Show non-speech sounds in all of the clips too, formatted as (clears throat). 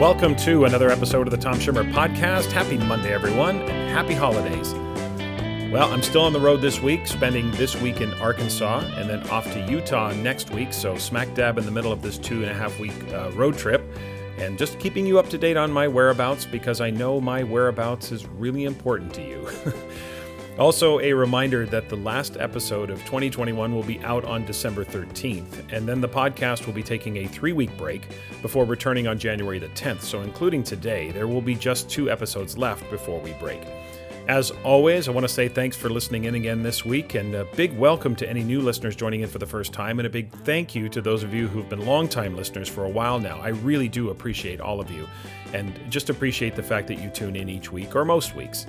Welcome to another episode of the Tom Schimmer Podcast. Happy Monday, everyone, and happy holidays. Well, I'm still on the road this week, spending this week in Arkansas and then off to Utah next week. So, smack dab in the middle of this two and a half week uh, road trip. And just keeping you up to date on my whereabouts because I know my whereabouts is really important to you. (laughs) Also, a reminder that the last episode of 2021 will be out on December 13th, and then the podcast will be taking a three week break before returning on January the 10th. So, including today, there will be just two episodes left before we break. As always, I want to say thanks for listening in again this week, and a big welcome to any new listeners joining in for the first time, and a big thank you to those of you who've been longtime listeners for a while now. I really do appreciate all of you, and just appreciate the fact that you tune in each week or most weeks.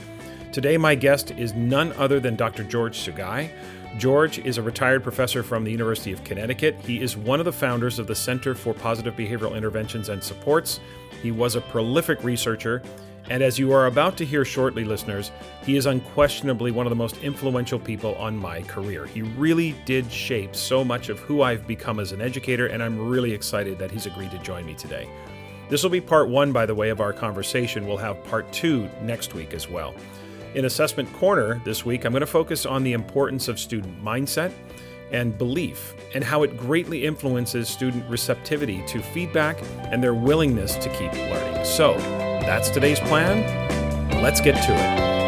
Today, my guest is none other than Dr. George Sugai. George is a retired professor from the University of Connecticut. He is one of the founders of the Center for Positive Behavioral Interventions and Supports. He was a prolific researcher, and as you are about to hear shortly, listeners, he is unquestionably one of the most influential people on my career. He really did shape so much of who I've become as an educator, and I'm really excited that he's agreed to join me today. This will be part one, by the way, of our conversation. We'll have part two next week as well. In Assessment Corner this week, I'm going to focus on the importance of student mindset and belief and how it greatly influences student receptivity to feedback and their willingness to keep learning. So, that's today's plan. Let's get to it.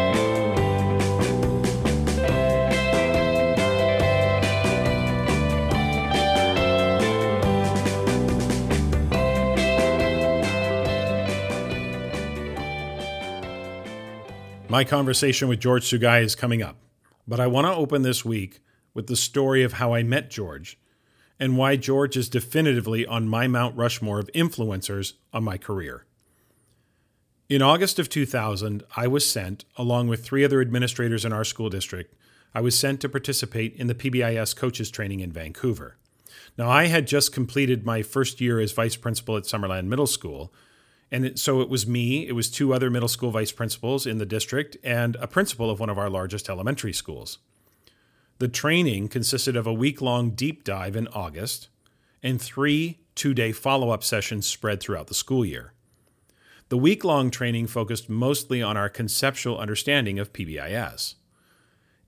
My conversation with George Sugai is coming up, but I want to open this week with the story of how I met George and why George is definitively on my Mount Rushmore of influencers on my career. In August of 2000, I was sent, along with three other administrators in our school district, I was sent to participate in the PBIS coaches training in Vancouver. Now, I had just completed my first year as vice principal at Summerland Middle School, and it, so it was me, it was two other middle school vice principals in the district, and a principal of one of our largest elementary schools. The training consisted of a week long deep dive in August and three two day follow up sessions spread throughout the school year. The week long training focused mostly on our conceptual understanding of PBIS.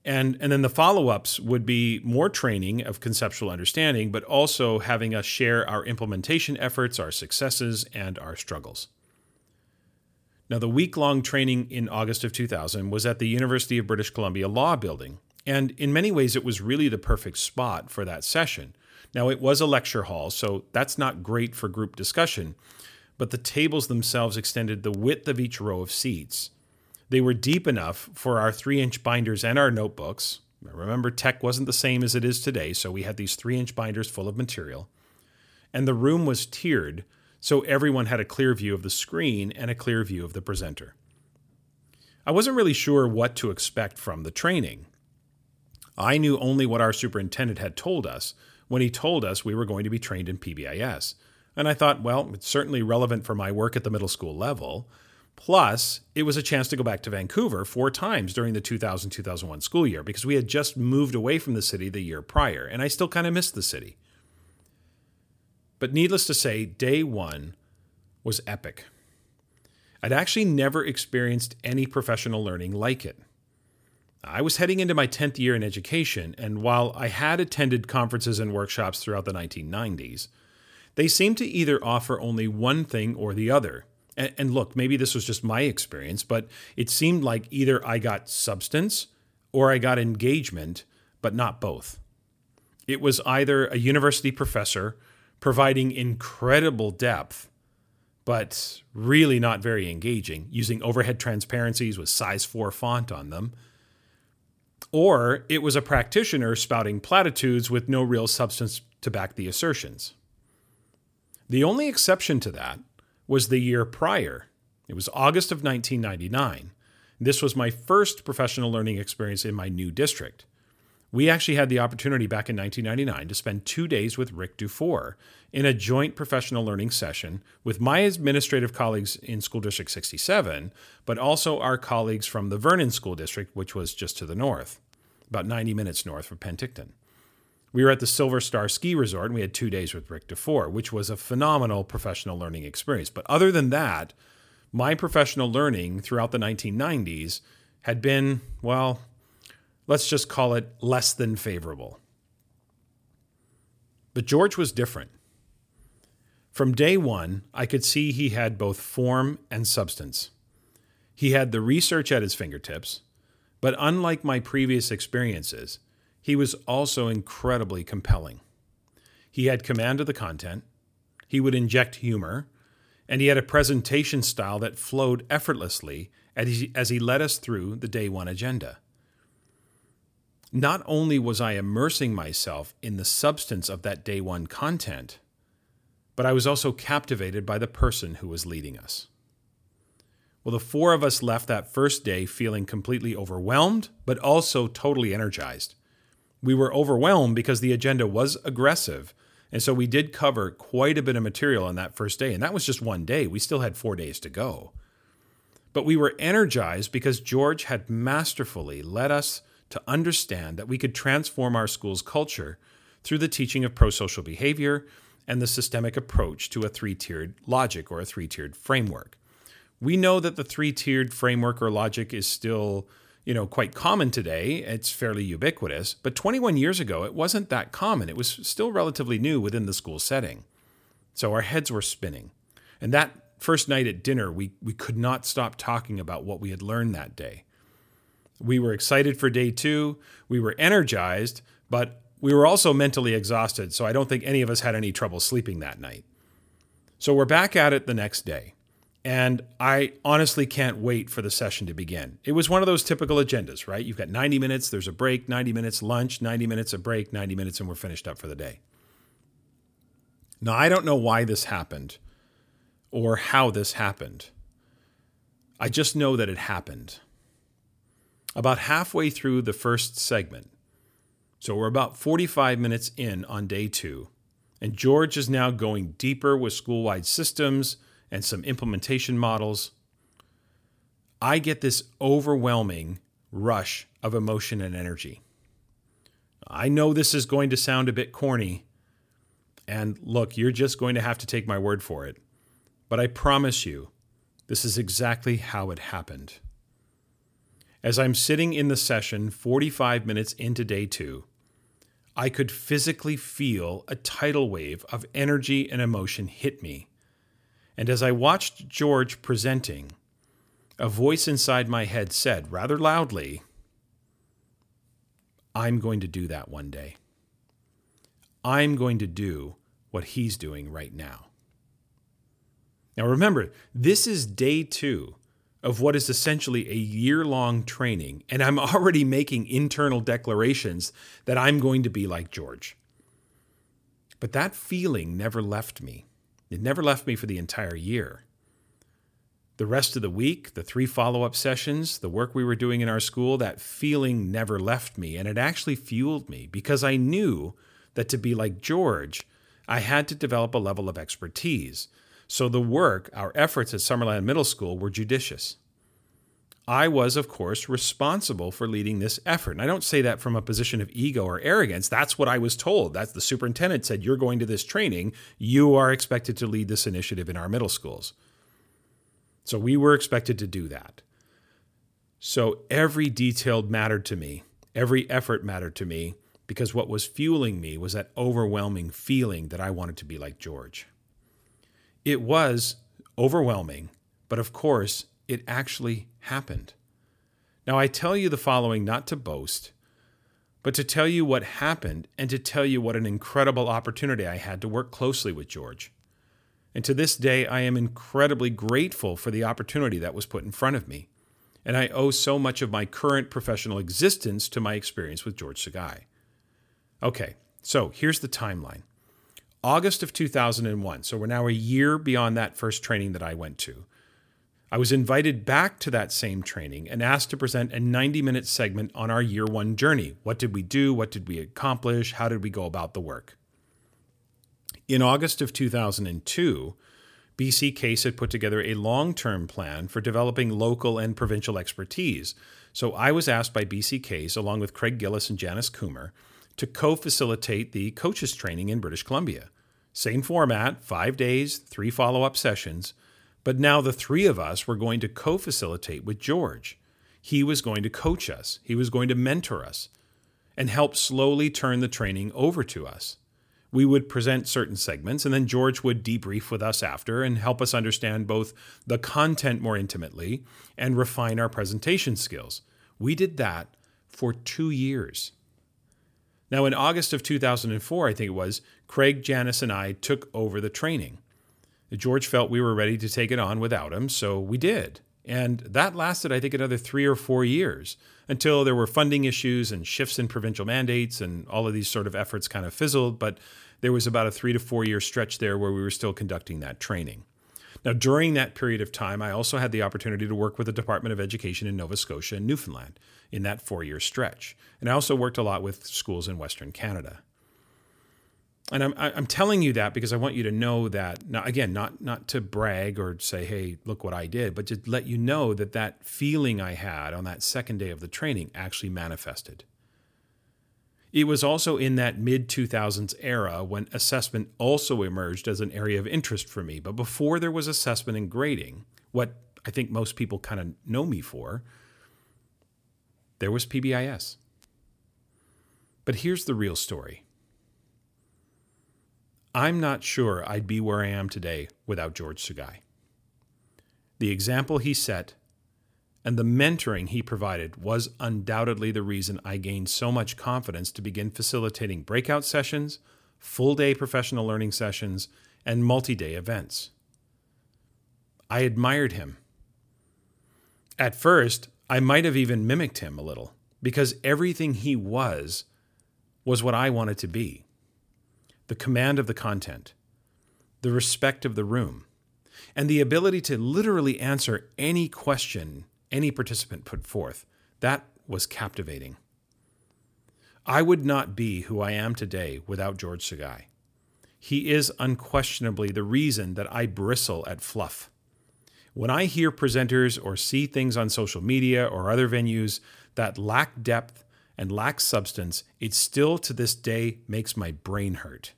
And, and then the follow ups would be more training of conceptual understanding, but also having us share our implementation efforts, our successes, and our struggles. Now, the week long training in August of 2000 was at the University of British Columbia Law Building, and in many ways, it was really the perfect spot for that session. Now, it was a lecture hall, so that's not great for group discussion, but the tables themselves extended the width of each row of seats. They were deep enough for our three inch binders and our notebooks. Remember, tech wasn't the same as it is today, so we had these three inch binders full of material. And the room was tiered so everyone had a clear view of the screen and a clear view of the presenter. I wasn't really sure what to expect from the training. I knew only what our superintendent had told us when he told us we were going to be trained in PBIS. And I thought, well, it's certainly relevant for my work at the middle school level. Plus, it was a chance to go back to Vancouver four times during the 2000 2001 school year because we had just moved away from the city the year prior, and I still kind of missed the city. But needless to say, day one was epic. I'd actually never experienced any professional learning like it. I was heading into my 10th year in education, and while I had attended conferences and workshops throughout the 1990s, they seemed to either offer only one thing or the other. And, look, maybe this was just my experience, but it seemed like either I got substance or I got engagement, but not both. It was either a university professor providing incredible depth, but really not very engaging, using overhead transparencies with size 4 font on them. Or it was a practitioner spouting platitudes with no real substance to back the assertions. The only exception to that was the year prior. It was August of 1999. This was my first professional learning experience in my new district. We actually had the opportunity back in 1999 to spend two days with Rick DuFour in a joint professional learning session with my administrative colleagues in School District 67, but also our colleagues from the Vernon School District, which was just to the north, about 90 minutes north of Penticton. We were at the Silver Star Ski Resort and we had two days with Rick DuFour, which was a phenomenal professional learning experience. But other than that, my professional learning throughout the 1990s had been, well, let's just call it less than favorable. But George was different. From day one, I could see he had both form and substance. He had the research at his fingertips, but unlike my previous experiences, he was also incredibly compelling. He had command of the content, he would inject humor, and he had a presentation style that flowed effortlessly as he, as he led us through the day one agenda. Not only was I immersing myself in the substance of that day one content, but I was also captivated by the person who was leading us. Well, the four of us left that first day feeling completely overwhelmed, but also totally energized. We were overwhelmed because the agenda was aggressive, and so we did cover quite a bit of material on that first day, and that was just one day. We still had four days to go. But we were energized because George had masterfully led us to understand that we could transform our school's culture through the teaching of pro social behavior and the systemic approach to a three tiered logic or a three tiered framework. We know that the three tiered framework or logic is still you know quite common today. It's fairly ubiquitous but 21 years ago it wasn't that common. It was still relatively new within the school setting. So our heads were spinning. And that first night at dinner we, we could not stop talking about what we had learned that day we were excited for day two we were energized but we were also mentally exhausted so i don't think any of us had any trouble sleeping that night so we're back at it the next day and I honestly can't wait for the session to begin. It was one of those typical agendas, right? You've got 90 minutes, there's a break, 90 minutes lunch, 90 minutes a break, 90 minutes, and we're finished up for the day. Now, I don't know why this happened or how this happened. I just know that it happened. About halfway through the first segment, so we're about 45 minutes in on day two, and George is now going deeper with school wide systems and some implementation models, I get this overwhelming rush of emotion and energy. I know this is going to sound a bit corny, and look, you're just going to have to take my word for it. But I promise you, this is exactly how it happened. As I'm sitting in the session 45 minutes into day two, I could physically feel a tidal wave of energy and emotion hit me. And as I watched George presenting, a voice inside my head said rather loudly, I'm going to do that one day. I'm going to do what he's doing right now. Now remember, this is day two of what is essentially a year long training, and I'm already making internal declarations that I'm going to be like George. But that feeling never left me. It never left me for the entire year. The rest of the week, the three follow up sessions, the work we were doing in our school, that feeling never left me. And it actually fueled me because I knew that to be like George, I had to develop a level of expertise. So the work, our efforts at Summerland Middle School were judicious. I was, of course, responsible for leading this effort. And I don't say that from a position of ego or arrogance. That's what I was told. That's the superintendent said, You're going to this training. You are expected to lead this initiative in our middle schools. So we were expected to do that. So every detail mattered to me, every effort mattered to me, because what was fueling me was that overwhelming feeling that I wanted to be like George. It was overwhelming, but of course, it actually happened. Now, I tell you the following not to boast, but to tell you what happened and to tell you what an incredible opportunity I had to work closely with George. And to this day, I am incredibly grateful for the opportunity that was put in front of me. And I owe so much of my current professional existence to my experience with George Sugai. Okay, so here's the timeline August of 2001. So we're now a year beyond that first training that I went to. I was invited back to that same training and asked to present a 90 minute segment on our year one journey. What did we do? What did we accomplish? How did we go about the work? In August of 2002, BC Case had put together a long term plan for developing local and provincial expertise. So I was asked by BC Case, along with Craig Gillis and Janice Coomer, to co facilitate the coaches training in British Columbia. Same format, five days, three follow up sessions. But now the three of us were going to co facilitate with George. He was going to coach us, he was going to mentor us, and help slowly turn the training over to us. We would present certain segments, and then George would debrief with us after and help us understand both the content more intimately and refine our presentation skills. We did that for two years. Now, in August of 2004, I think it was, Craig, Janice, and I took over the training. George felt we were ready to take it on without him, so we did. And that lasted, I think, another three or four years until there were funding issues and shifts in provincial mandates, and all of these sort of efforts kind of fizzled. But there was about a three to four year stretch there where we were still conducting that training. Now, during that period of time, I also had the opportunity to work with the Department of Education in Nova Scotia and Newfoundland in that four year stretch. And I also worked a lot with schools in Western Canada. And I'm, I'm telling you that because I want you to know that, now, again, not, not to brag or say, hey, look what I did, but to let you know that that feeling I had on that second day of the training actually manifested. It was also in that mid 2000s era when assessment also emerged as an area of interest for me. But before there was assessment and grading, what I think most people kind of know me for, there was PBIS. But here's the real story I'm not sure I'd be where I am today without George Sugai. The example he set and the mentoring he provided was undoubtedly the reason I gained so much confidence to begin facilitating breakout sessions, full day professional learning sessions, and multi day events. I admired him. At first, I might have even mimicked him a little because everything he was was what I wanted to be the command of the content, the respect of the room, and the ability to literally answer any question any participant put forth. That was captivating. I would not be who I am today without George Sugai. He is unquestionably the reason that I bristle at fluff. When I hear presenters or see things on social media or other venues that lack depth and lack substance, it still to this day makes my brain hurt.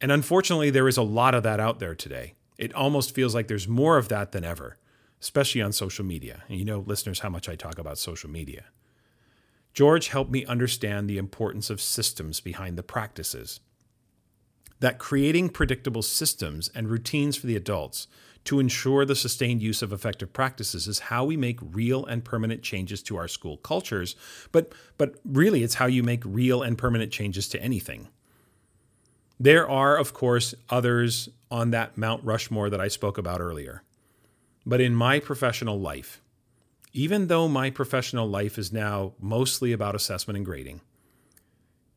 And unfortunately, there is a lot of that out there today. It almost feels like there's more of that than ever, especially on social media. And you know, listeners, how much I talk about social media. George helped me understand the importance of systems behind the practices. That creating predictable systems and routines for the adults to ensure the sustained use of effective practices is how we make real and permanent changes to our school cultures, but, but really it's how you make real and permanent changes to anything. There are, of course, others on that Mount Rushmore that I spoke about earlier. But in my professional life, even though my professional life is now mostly about assessment and grading,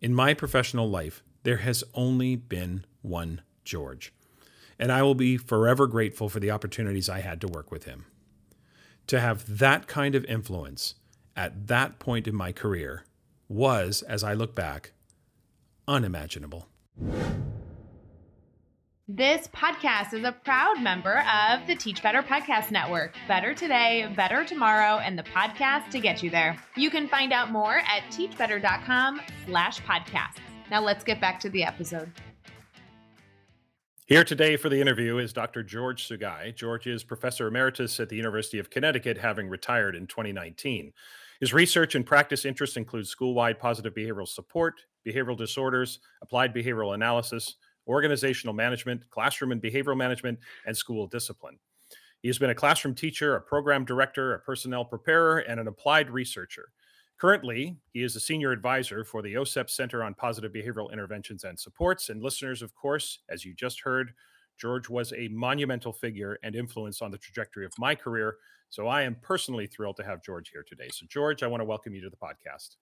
in my professional life, there has only been one George and I will be forever grateful for the opportunities I had to work with him. To have that kind of influence at that point in my career was, as I look back, unimaginable. This podcast is a proud member of the Teach Better Podcast Network. Better today, better tomorrow, and the podcast to get you there. You can find out more at teachbetter.com slash podcasts. Now let's get back to the episode. Here today for the interview is Dr. George Sugai. George is professor emeritus at the University of Connecticut, having retired in 2019. His research and practice interests include school wide positive behavioral support, behavioral disorders, applied behavioral analysis, organizational management, classroom and behavioral management, and school discipline. He has been a classroom teacher, a program director, a personnel preparer, and an applied researcher. Currently, he is a senior advisor for the OSEP Center on Positive Behavioral Interventions and Supports. And listeners, of course, as you just heard, George was a monumental figure and influence on the trajectory of my career. So I am personally thrilled to have George here today. So, George, I want to welcome you to the podcast.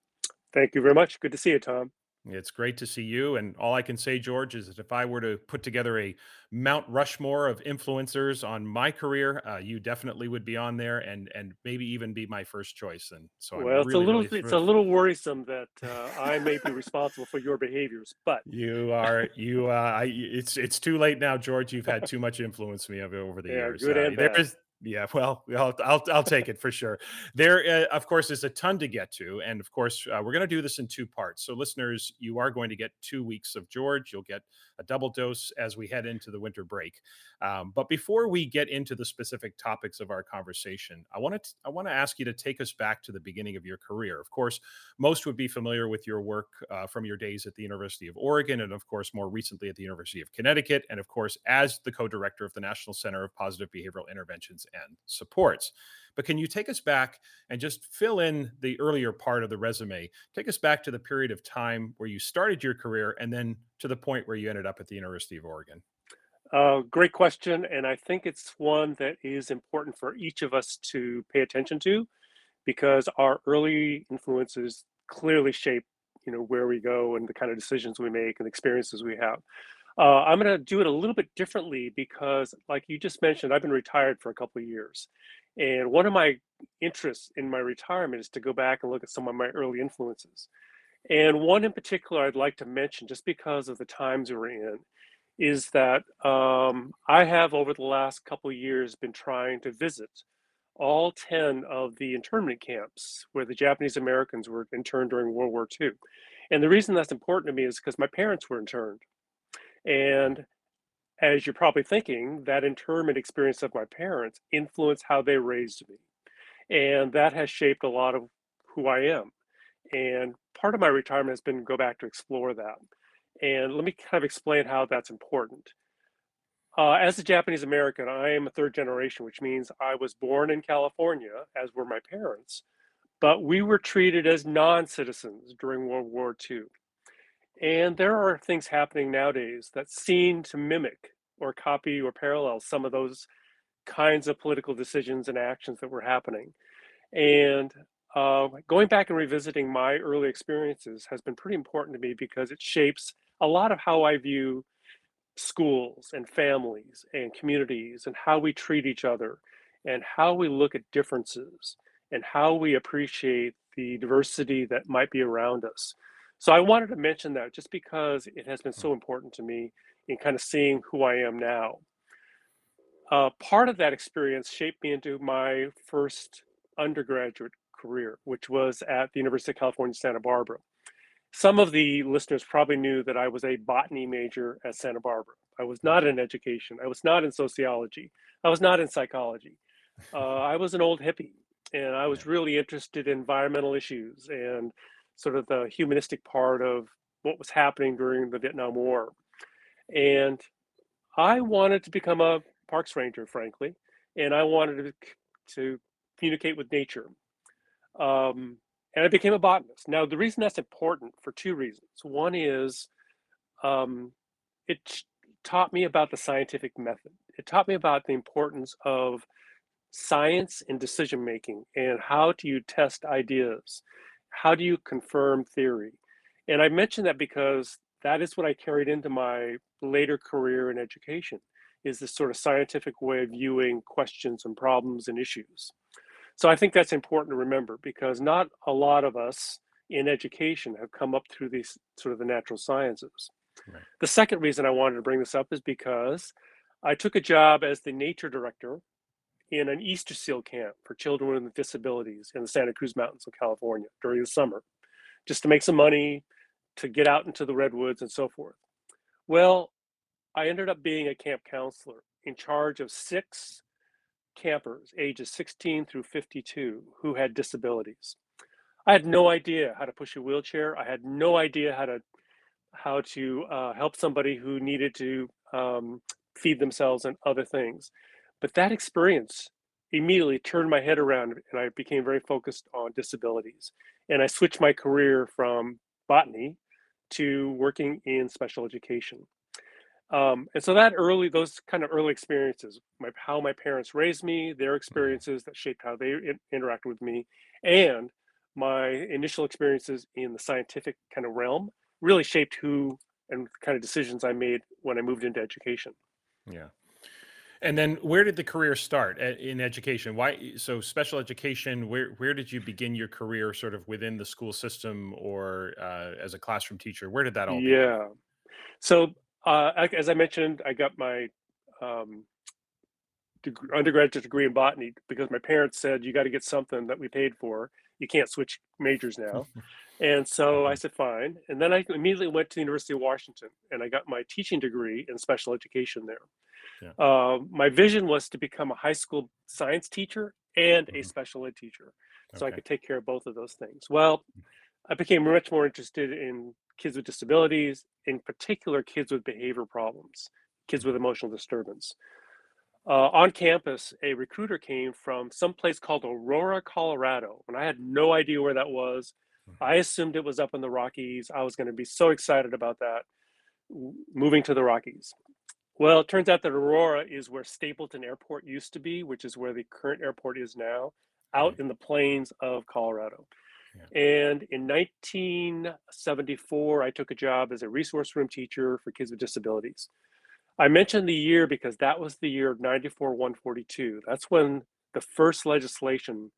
Thank you very much. Good to see you, Tom. It's great to see you. And all I can say, George, is that if I were to put together a Mount Rushmore of influencers on my career, uh, you definitely would be on there, and and maybe even be my first choice. And so, well, I'm it's a little really it's a little worrisome that uh, I may be responsible for your behaviors, but you are you. Uh, I, it's it's too late now, George. You've had too much influence me over, the (laughs) yeah, years. Good uh, and there is Yeah, well, I'll, I'll, I'll take it for sure. There, uh, of course, is a ton to get to, and of course, uh, we're going to do this in two parts. So, listeners, you are going to get two weeks of George. You'll get a double dose as we head into the winter break. Um, but before we get into the specific topics of our conversation, I want to I want to ask you to take us back to the beginning of your career. Of course, most would be familiar with your work uh, from your days at the University of Oregon, and of course, more recently at the University of Connecticut, and of course, as the co-director of the National Center of Positive Behavioral Interventions and supports. But can you take us back and just fill in the earlier part of the resume? Take us back to the period of time where you started your career and then to the point where you ended up at the University of Oregon. Uh, great question. And I think it's one that is important for each of us to pay attention to because our early influences clearly shape you know where we go and the kind of decisions we make and experiences we have uh, I'm going to do it a little bit differently because, like you just mentioned, I've been retired for a couple of years. And one of my interests in my retirement is to go back and look at some of my early influences. And one in particular I'd like to mention, just because of the times we're in, is that um, I have over the last couple of years been trying to visit all 10 of the internment camps where the Japanese Americans were interned during World War II. And the reason that's important to me is because my parents were interned. And as you're probably thinking, that internment experience of my parents influenced how they raised me. And that has shaped a lot of who I am. And part of my retirement has been go back to explore that. And let me kind of explain how that's important. Uh, as a Japanese American, I am a third generation, which means I was born in California, as were my parents, but we were treated as non citizens during World War II. And there are things happening nowadays that seem to mimic or copy or parallel some of those kinds of political decisions and actions that were happening. And uh, going back and revisiting my early experiences has been pretty important to me because it shapes a lot of how I view schools and families and communities and how we treat each other and how we look at differences and how we appreciate the diversity that might be around us. So I wanted to mention that just because it has been so important to me in kind of seeing who I am now. Uh, part of that experience shaped me into my first undergraduate career, which was at the University of California, Santa Barbara. Some of the listeners probably knew that I was a botany major at Santa Barbara. I was not in education. I was not in sociology. I was not in psychology. Uh, I was an old hippie, and I was really interested in environmental issues and sort of the humanistic part of what was happening during the Vietnam War. And I wanted to become a parks ranger, frankly, and I wanted to, to communicate with nature. Um, and I became a botanist. Now, the reason that's important for two reasons. One is um, it taught me about the scientific method. It taught me about the importance of science and decision making and how do you test ideas how do you confirm theory? And I mention that because that is what I carried into my later career in education is this sort of scientific way of viewing questions and problems and issues. So I think that's important to remember because not a lot of us in education have come up through these sort of the natural sciences. Right. The second reason I wanted to bring this up is because I took a job as the nature director in an Easter seal camp for children with disabilities in the Santa Cruz Mountains of California during the summer, just to make some money, to get out into the redwoods and so forth. Well, I ended up being a camp counselor in charge of six campers ages 16 through 52 who had disabilities. I had no idea how to push a wheelchair. I had no idea how to how to uh, help somebody who needed to um, feed themselves and other things. But that experience immediately turned my head around and I became very focused on disabilities. And I switched my career from botany to working in special education. Um, and so that early, those kind of early experiences, my, how my parents raised me, their experiences that shaped how they in, interacted with me, and my initial experiences in the scientific kind of realm really shaped who and kind of decisions I made when I moved into education. Yeah. And then where did the career start in education? Why so special education? Where where did you begin your career, sort of within the school system or uh, as a classroom teacher? Where did that all? Yeah. Begin? So uh, as I mentioned, I got my um, undergraduate degree in botany because my parents said you got to get something that we paid for. You can't switch majors (laughs) now. and so I mm-hmm. said fine. And then I immediately went to the University of Washington and I got my teaching degree in special education there. Yeah. Uh, my vision was to become a high school science teacher and mm-hmm. a special ed teacher, so okay. I could take care of both of those things. Well, I became much more interested in kids with disabilities, in particular, kids with behavior problems, kids with mm-hmm. emotional disturbance. Uh, on campus, a recruiter came from some place called Aurora, Colorado, and I had no idea where that was. Mm-hmm. I assumed it was up in the Rockies. I was going to be so excited about that, moving to the Rockies. Well, it turns out that Aurora is where Stapleton Airport used to be, which is where the current airport is now, out mm-hmm. in the plains of Colorado. Yeah. And in 1974, I took a job as a resource room teacher for kids with disabilities. I mentioned the year because that was the year of 94 142. That's when the first legislation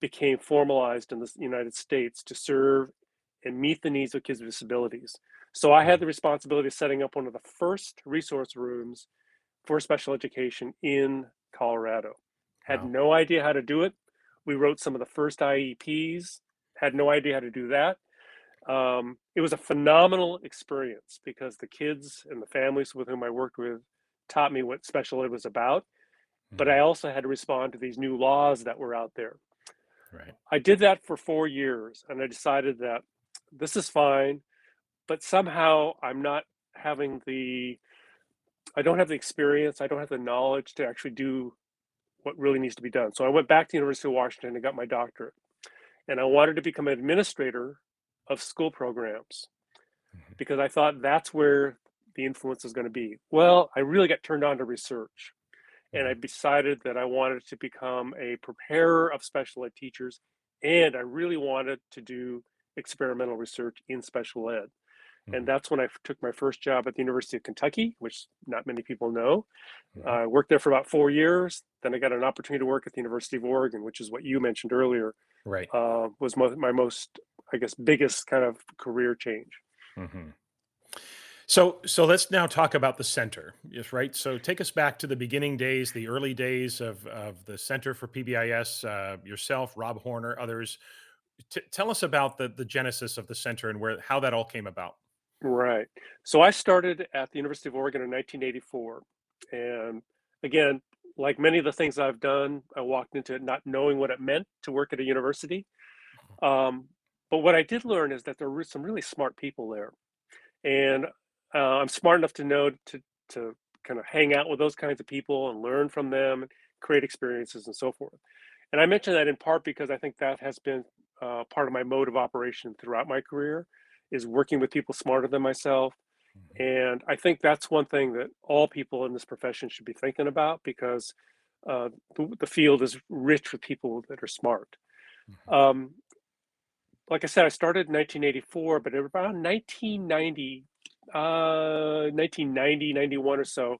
became formalized in the United States to serve and meet the needs of kids with disabilities. So I had the responsibility of setting up one of the first resource rooms for special education in Colorado. Had wow. no idea how to do it. We wrote some of the first IEPs, had no idea how to do that. Um, it was a phenomenal experience because the kids and the families with whom I worked with taught me what special ed was about. Mm-hmm. But I mm-hmm. also had to respond to these new laws that were out there. Right. I did that for four years and I decided that this is fine but somehow I'm not having the I don't have the experience, I don't have the knowledge to actually do what really needs to be done. So I went back to the University of Washington and got my doctorate. And I wanted to become an administrator of school programs mm-hmm. because I thought that's where the influence is going to be. Well, I really got turned on to research. And I mm-hmm. decided that I wanted to become a preparer of special ed teachers and I really wanted to do experimental research in special ed. And mm-hmm. that's when I took my first job at the University of Kentucky, which not many people know. Mm-hmm. I worked there for about four years. Then I got an opportunity to work at the University of Oregon, which is what you mentioned earlier. Right. Uh, was mo- my most, I guess, biggest kind of career change. Mm-hmm. So, so let's now talk about the center. Yes, right. So, take us back to the beginning days, the early days of of the Center for PBIS. Uh, yourself, Rob Horner, others. T- tell us about the the genesis of the center and where how that all came about. Right. So I started at the University of Oregon in 1984. And again, like many of the things I've done, I walked into it not knowing what it meant to work at a university. Mm-hmm. Um, but what I did learn is that there were some really smart people there. And uh, I'm smart enough to know to, to kind of hang out with those kinds of people and learn from them, create experiences, and so forth. And I mention that in part because I think that has been uh, part of my mode of operation throughout my career is working with people smarter than myself. Mm-hmm. And I think that's one thing that all people in this profession should be thinking about because uh, the, the, field is rich with people that are smart. Mm-hmm. Um, like I said, I started in 1984, but around 1990, uh, 1990, 91 or so,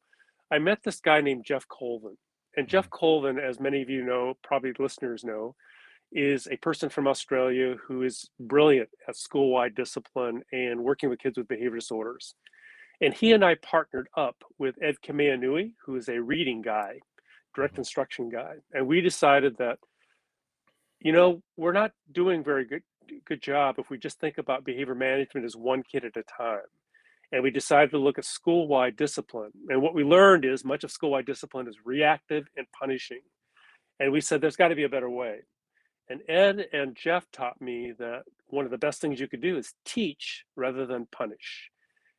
I met this guy named Geoff Colvin. And Geoff mm-hmm. Colvin, as many of you know, probably listeners know, is a person from Australia who is brilliant at school wide discipline and working with kids with behavior disorders. And he and I partnered up with Ed Kame'enui, who is a reading guy, direct mm-hmm. instruction guy. And we decided that, you know, we're not doing very good good job if we just think about behavior management as one kid at a time. And we decided to look at school wide discipline. And what we learned is much of school wide discipline is reactive and punishing. And we said there's got to be a better way. And Ed and Geoff taught me that one of the best things you could do is teach rather than punish.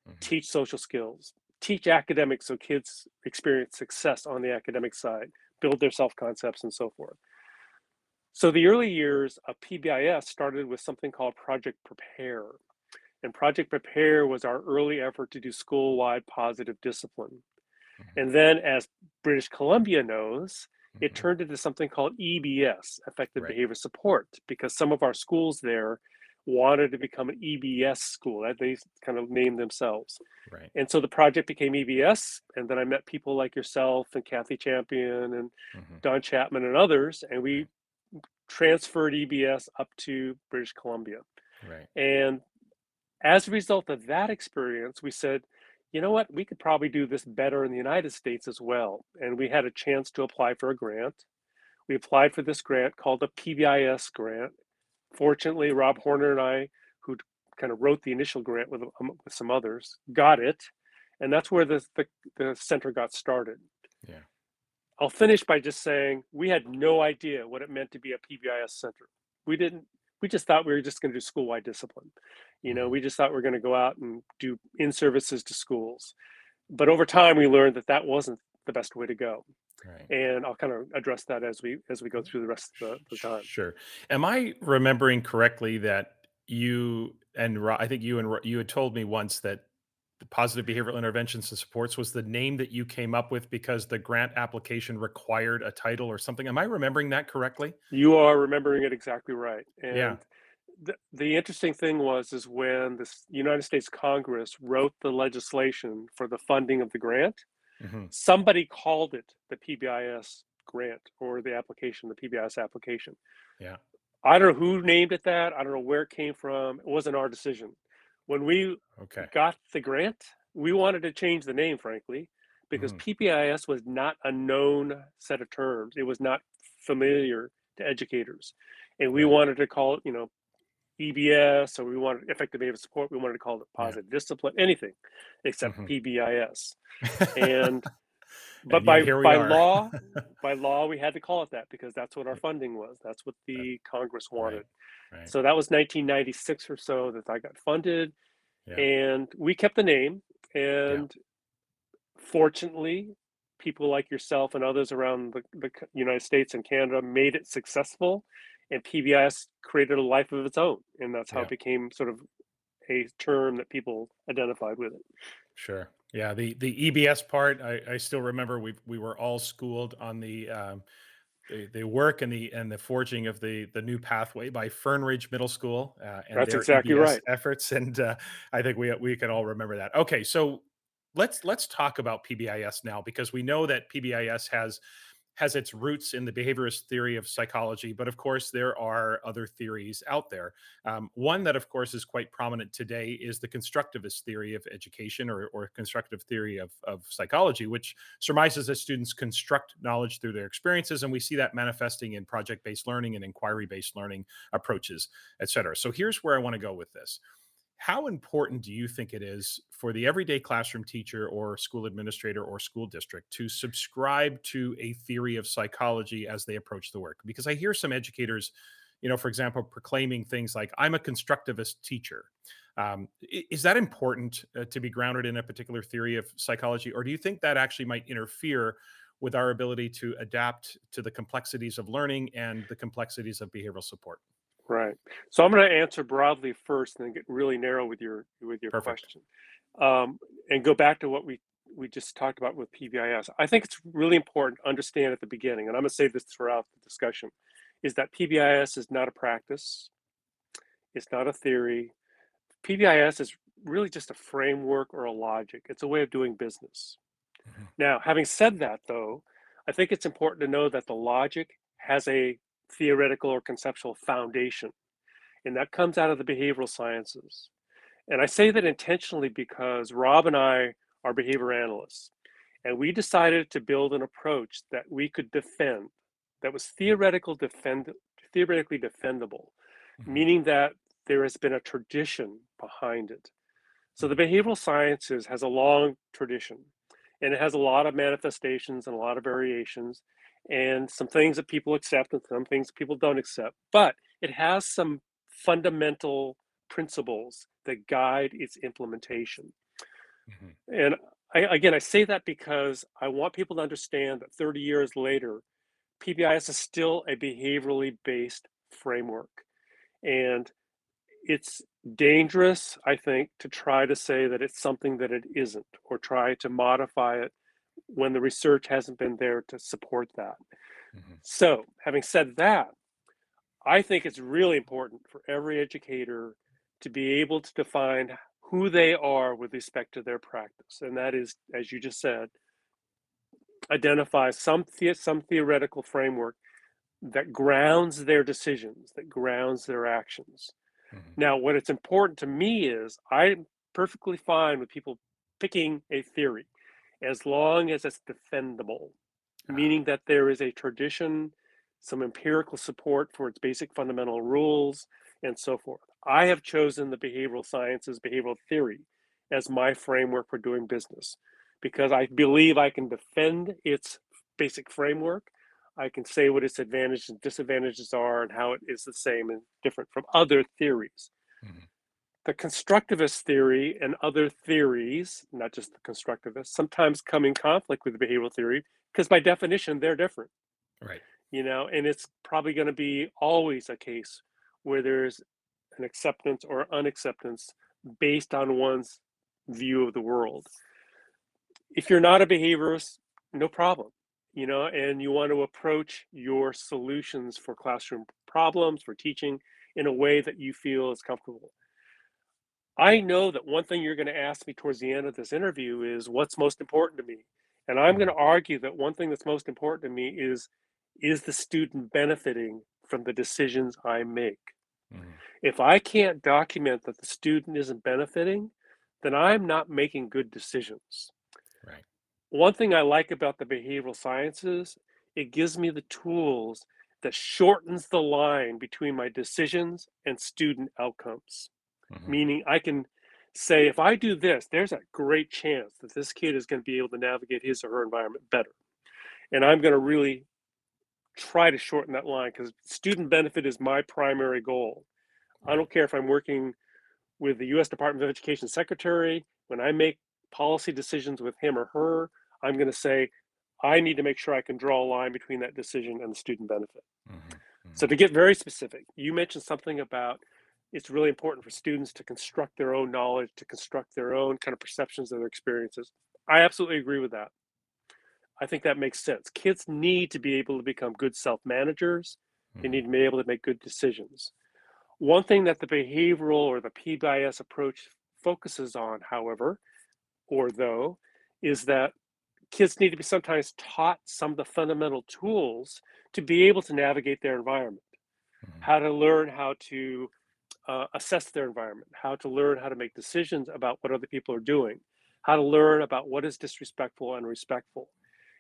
Mm-hmm. Teach social skills, teach academics so kids experience success on the academic side, build their self concepts, and so forth. So the early years of PBIS started with something called Project Prepare. And Project Prepare was our early effort to do school wide positive discipline. Mm-hmm. And then, as British Columbia knows, it mm-hmm. turned into something called EBS, Effective right. Behavior Support, because some of our schools there wanted to become an EBS school. They kind of named themselves. Right. And so the project became EBS, and then I met people like yourself and Kathy Champion and mm-hmm. Don Chapman and others, and we transferred EBS up to British Columbia. Right. And as a result of that experience, we said, you know what, we could probably do this better in the United States as well. And we had a chance to apply for a grant. We applied for this grant called a PBIS grant. Fortunately, Rob Horner and I, who kind of wrote the initial grant with, um, with some others, got it. And that's where the, the, the center got started. Yeah. I'll finish by just saying we had no idea what it meant to be a PBIS center. We didn't, we just thought we were just going to do school wide discipline. You know, we just thought we are going to go out and do in services to schools. But over time, we learned that that wasn't the best way to go. Right. And I'll kind of address that as we as we go mm-hmm. through the rest of the, the time. Sure. Am I remembering correctly that you and Ro- I think you and Ro- you had told me once that the positive behavioral interventions and supports was the name that you came up with because the grant application required a title or something. Am I remembering that correctly? You are remembering it exactly right. And Yeah. The, the interesting thing was is when the United States Congress wrote the legislation for the funding of the grant, Mhm. somebody called it the PBIS grant or the application, the PBIS application. Yeah. I don't know who named it that. I don't know where it came from. It wasn't our decision. When we Okay. got the grant, we wanted to change the name, frankly, because Mhm. PBIS was not a known set of terms. It was not familiar to educators. And we wanted to call it, you know, EBS or we wanted effective behavior support. We wanted to call it Yeah. positive discipline, anything except Mhm. PBIS. (laughs) And but And by by are. law, (laughs) by law, we had to call it that because that's what our funding was. That's what the Congress wanted. Right. So that was 1996 or so that I got funded, Yeah. and we kept the name. And fortunately, people like yourself and others around the, the United States and Canada made it successful, and PBS created a life of its own, and that's how Yeah. it became sort of a term that people identified with it. Sure. Yeah. The the EBS part, I, I still remember we we were all schooled on the um, the, the work and the and the forging of the the new pathway by Fern Ridge Middle School uh, and That's their exactly EBS right. efforts, and uh, I think we we can all remember that. Okay, so let's let's talk about PBIS now because we know that PBIS has has its roots in the behaviorist theory of psychology, but of course there are other theories out there. Um, one that, of course, is quite prominent today is the constructivist theory of education or, or constructive theory of, of psychology, which surmises that students construct knowledge through their experiences. And we see that manifesting in project based learning and inquiry based learning approaches, et cetera. So here's where I want to go with this. How important do you think it is for the everyday classroom teacher or school administrator or school district to subscribe to a theory of psychology as they approach the work? Because I hear some educators you know, for example, proclaiming things like "I'm a constructivist teacher." Um, is that important uh, to be grounded in a particular theory of psychology, or do you think that actually might interfere with our ability to adapt to the complexities of learning and the complexities of behavioral support? Right. So I'm going to answer broadly first, and then get really narrow with your with your Perfect. question, um, and go back to what we we just talked about with PBIS. I think it's really important to understand at the beginning, and I'm going to say this throughout the discussion, is that PBIS is not a practice, it's not a theory. PBIS is really just a framework or a logic. It's a way of doing business. Mhm. Now, having said that, though, I think it's important to know that the logic has a theoretical or conceptual foundation, and that comes out of the behavioral sciences. And I say that intentionally because Rob and I are behavior analysts, and we decided to build an approach that we could defend, that was theoretical defend, theoretically defendable, Mhm. meaning that there has been a tradition behind it. So the behavioral sciences has a long tradition and it has a lot of manifestations and a lot of variations and some things that people accept and some things people don't accept. But it has some fundamental principles that guide its implementation. Mhm. And I, again, I say that because I want people to understand that 30 years later, PBIS is still a behaviorally based framework. And it's dangerous, I think, to try to say that it's something that it isn't or try to modify it when the research hasn't been there to support that. Mhm. So, having said that, I think it's really important for every educator to be able to define who they are with respect to their practice. And that is, as you just said, identify some, the- some theoretical framework that grounds their decisions, that grounds their actions. Mhm. Now, what it's important to me is I'm perfectly fine with people picking a theory as long as it's defendable, meaning that there is a tradition, some empirical support for its basic fundamental rules, and so forth. I have chosen the behavioral sciences, behavioral theory, as my framework for doing business because I believe I can defend its basic framework. I can say what its advantages and disadvantages are and how it is the same and different from other theories. Mm-hmm. The constructivist theory and other theories, not just the constructivist, sometimes come in conflict with the behavioral theory because by definition they're different. Right. You know, and it's probably going to be always a case where there's an acceptance or unacceptance based on one's view of the world. If you're not a behaviorist, no problem, you know, and you want to approach your solutions for classroom problems, for teaching in a way that you feel is comfortable. I know that one thing you're going to ask me towards the end of this interview is what's most important to me. And I'm going to argue that one thing that's most important to me is is the student benefiting from the decisions I make? Mm-hmm. If I can't document that the student isn't benefiting, then I'm not making good decisions. Right. One thing I like about the behavioral sciences, it gives me the tools that shortens the line between my decisions and student outcomes. Mm-hmm. Meaning I can say if I do this, there's a great chance that this kid is going to be able to navigate his or her environment better. And I'm going to really try to shorten that line because student benefit is my primary goal. I don't care if I'm working with the US Department of Education secretary, when I make policy decisions with him or her, I'm going to say, I need to make sure I can draw a line between that decision and the student benefit. Mm-hmm, mm-hmm. So, to get very specific, you mentioned something about it's really important for students to construct their own knowledge, to construct their own kind of perceptions of their experiences. I absolutely agree with that. I think that makes sense. Kids need to be able to become good self managers, mm-hmm. they need to be able to make good decisions. One thing that the behavioral or the PBIS approach focuses on, however, or though, is that kids need to be sometimes taught some of the fundamental tools to be able to navigate their environment, mm-hmm. how to learn how to uh, assess their environment, how to learn how to make decisions about what other people are doing, how to learn about what is disrespectful and respectful.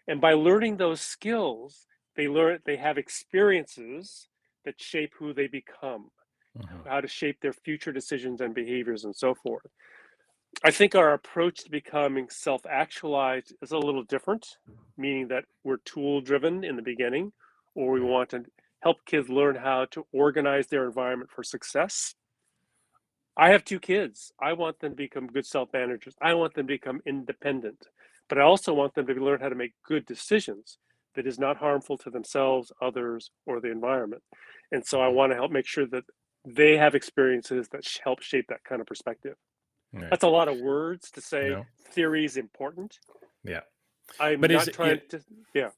And by learning those skills, they learn they have experiences that shape who they become mm-hmm. how to shape their future decisions and behaviors and so forth. I think our approach to becoming self actualized is a little different, meaning that we're tool driven in the beginning, or we want to help kids learn how to organize their environment for success. I have two kids. I want them to become good self managers. I want them to become independent, but I also want them to learn how to make good decisions that is not harmful to themselves, others, or the environment. And so I want to help make sure that they have experiences that help shape that kind of perspective. Right. That's a lot of words to say. No. Theory is important. Yeah, I'm but not is, trying to. Yeah,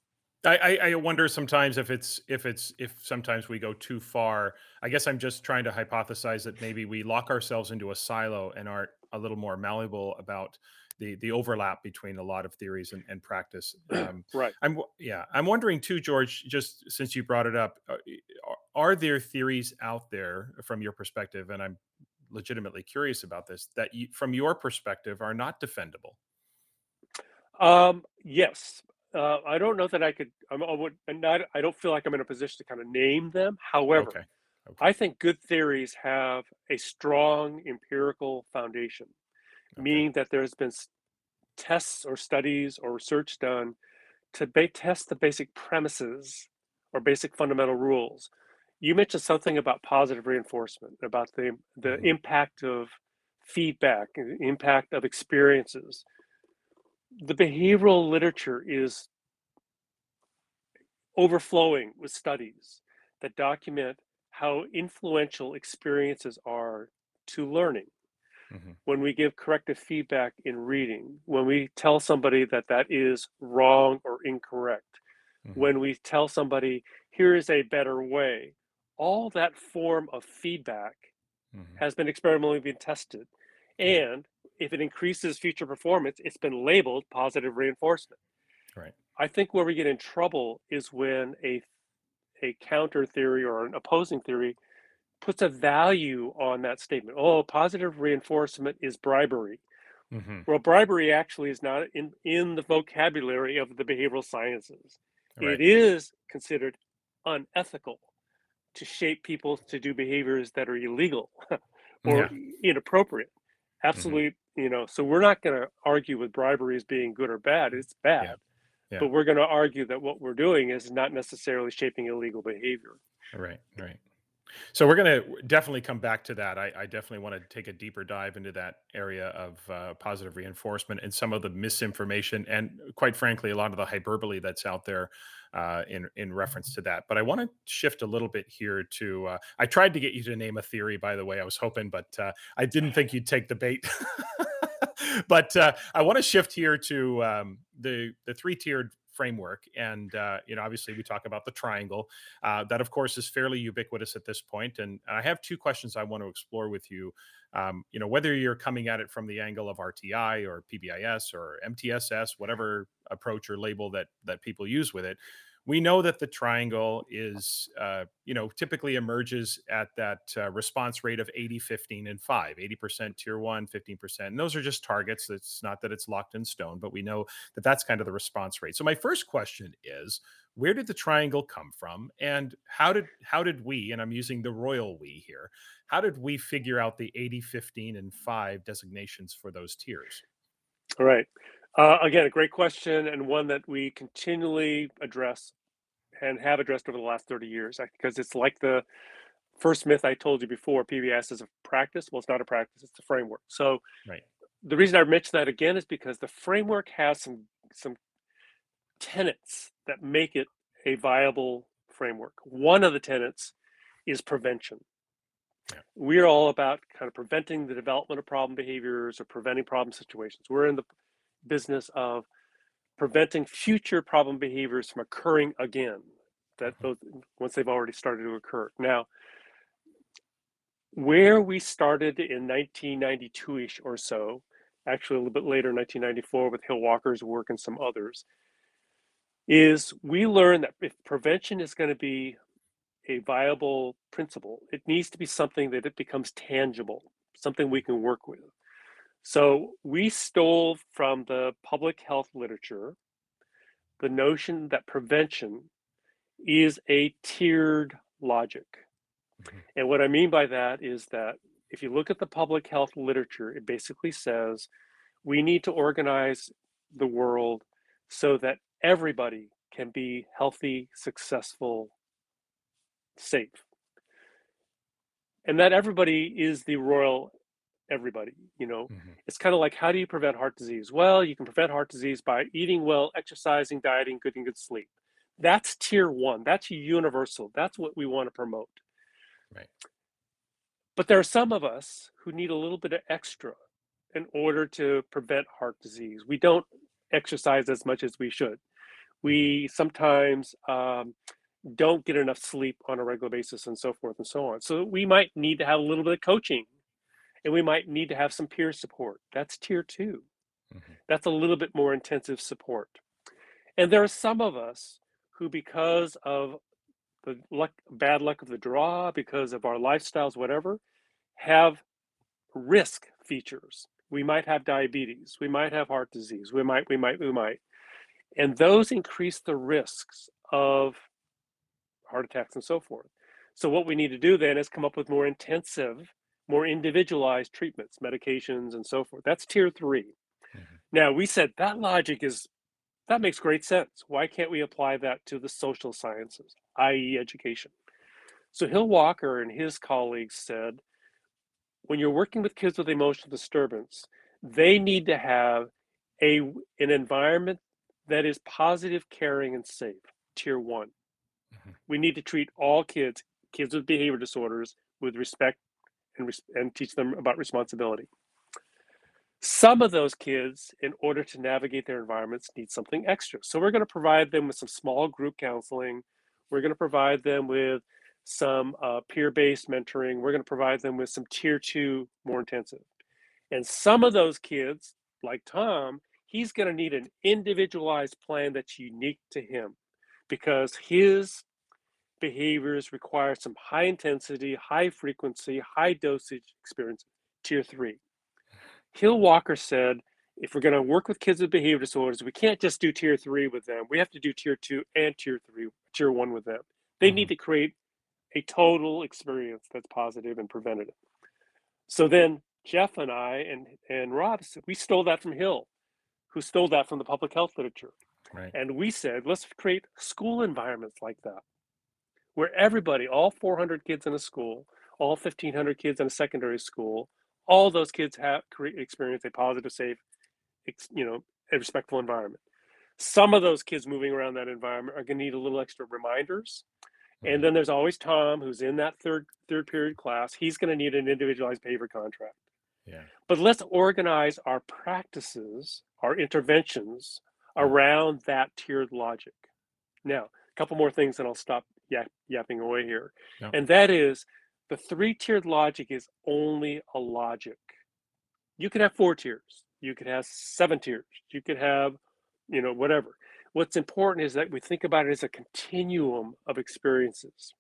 I, I wonder sometimes if it's if it's if sometimes we go too far. I guess I'm just trying to hypothesize that maybe we lock ourselves into a silo and aren't a little more malleable about the the overlap between a lot of theories and, and practice. (clears throat) Um, right. I'm yeah. I'm wondering too, George. Just since you brought it up, uh, are there theories out there from your perspective? And I'm legitimately curious about this that you, from your perspective are not defendable. Um. Yes. Uh, I don't know that I could. I'm, I would not. I don't feel like I'm in a position to kind of name them. However, okay. Okay. I think good theories have a strong empirical foundation okay. meaning that there's been tests or studies or research done to ba- test the basic premises or basic fundamental rules. You mentioned something about positive reinforcement, about the, the mm-hmm. impact of feedback, the impact of experiences. The behavioral literature is overflowing with studies that document how influential experiences are to learning mm-hmm. when we give corrective feedback in reading, when we tell somebody that that is wrong or incorrect, mm-hmm. when we tell somebody, here is a better way, all that form of feedback mm-hmm. has been experimentally been tested. And if it increases future performance, it's been labeled positive reinforcement. Right. I think where we get in trouble is when a a counter theory or an opposing theory puts a value on that statement. Oh, positive reinforcement is bribery. Mm-hmm. Well, bribery actually is not in, in the vocabulary of the behavioral sciences. Right. It is considered unethical to shape people to do behaviors that are illegal (laughs) or yeah. inappropriate. Mm-hmm. Absolutely, mm-hmm. you know. So we're not going to argue with bribery as being good or bad. It's bad. Yeah. Yeah. But we're going to argue that what we're doing is not necessarily shaping illegal behavior. Right, right. So we're going to definitely come back to that. I, I, definitely want to take a deeper dive into that area of uh, positive reinforcement and some of the misinformation, and quite frankly, a lot of the hyperbole that's out there uh, in in reference to that. But I want to shift a little bit here to. Uh, I tried to get you to name a theory, by the way. I was hoping, but uh, I didn't think you'd take the bait. (laughs) but uh, I want to shift here to um, the the three tiered framework. And, uh, you know, obviously we talk about the triangle. Uh, that, of course, is fairly ubiquitous at this point. And I have two questions I want to explore with you. Um, you know, whether you're coming at it from the angle of RTI or PBIS or MTSS, whatever approach or label that that people use with it, we know that the triangle is, uh, you know, typically emerges at that uh, response rate of 80, 15, and 5, 80% tier one, 15%. And those are just targets. It's not that it's locked in stone, but we know that that's kind of the response rate. So my first question is, where did the triangle come from and how did how did we and i'm using the royal we here how did we figure out the 80 15 and 5 designations for those tiers all right uh, again, a great question and one that we continually address and have addressed over the last 30 years because it's like the first myth I told you before PBS is a practice. Well, it's not a practice, it's a framework. So, right. the reason I mention that again is because the framework has some some tenets that make it a viable framework. One of the tenets is prevention. Yeah. We're all about kind of preventing the development of problem behaviors or preventing problem situations. We're in the business of preventing future problem behaviors from occurring again that mm-hmm. those once they've already started to occur now where we started in 1992ish or so actually a little bit later 1994 with hill walker's work and some others is we learned that if prevention is going to be a viable principle it needs to be something that it becomes tangible something we can work with so we stole from the public health literature the notion that prevention is a tiered logic. Mm-hmm. And what I mean by that is that if you look at the public health literature, it basically says we need to organize the world so that everybody can be healthy, successful, safe. And that everybody is the royal everybody you know? Mm-hmm. it's kind of like how do you prevent heart disease? Well you can prevent heart disease by eating well exercising dieting good and good sleep. That's tier one. That's universal. That's what we want to promote. Right. But there are some of us who need a little bit of extra in order to prevent heart disease. We don't exercise as much as we should. We sometimes um, don't get enough sleep on a regular basis and so forth and so on. So we might need to have a little bit of coaching and we might need to have some peer support. That's tier 2 mm-hmm. That's a little bit more intensive support. And there are some of us who, because of the luck, bad luck of the draw, because of our lifestyles, whatever, have risk features. We might have diabetes, we might have heart disease, we might, we might, we might. And those increase the risks of heart attacks and so forth. So, what we need to do then is come up with more intensive more individualized treatments, medications, and so forth. That's tier 3 mm-hmm. Now, we said that logic is, that makes great sense. Why can't we apply that to the social sciences, i.e., education? So, Hill Walker and his colleagues said when you're working with kids with emotional disturbance, they need to have a, an environment that is positive, caring, and safe, tier one. Mm-hmm. We need to treat all kids, kids with behavior disorders, with respect and, and teach them about responsibility. Some of those kids, in order to navigate their environments, need something extra. So we're going to provide them with some small group counseling. We're going to provide them with some uh, peer-based mentoring. We're going to provide them with some tier two, more intensive. And some of those kids, like Tom, he's going to need an individualized plan that's unique to him because his behaviors require some high intensity, high frequency, high dosage experience, tier three. Hill Walker said, if we're going to work with kids with behavior disorders, we can't just do tier three with them. We have to do tier two and tier three, tier one with them. They mm-hmm. need to create a total experience that's positive and preventative. So then Geoff and I and, and Rob, we stole that from Hill, who stole that from the public health literature. Right. And we said, let's create school environments like that, where everybody, all 400 kids in a school, all 1,500 kids in a secondary school, all those kids have experience a positive, safe, you know, a respectful environment. Some of those kids moving around that environment are going to need a little extra reminders. And mm-hmm. then there's always Tom, who's in that third third period class. He's going to need an individualized behavior contract. Yeah. But let's organize our practices, our interventions around that tiered logic. Now, a couple more things, and I'll stop yap, yapping away here. Yeah. And that is the three tiered logic is only a logic. You could have four tiers, you could have seven tiers, you could have, you know, whatever. What's important is that we think about it as a continuum of experiences.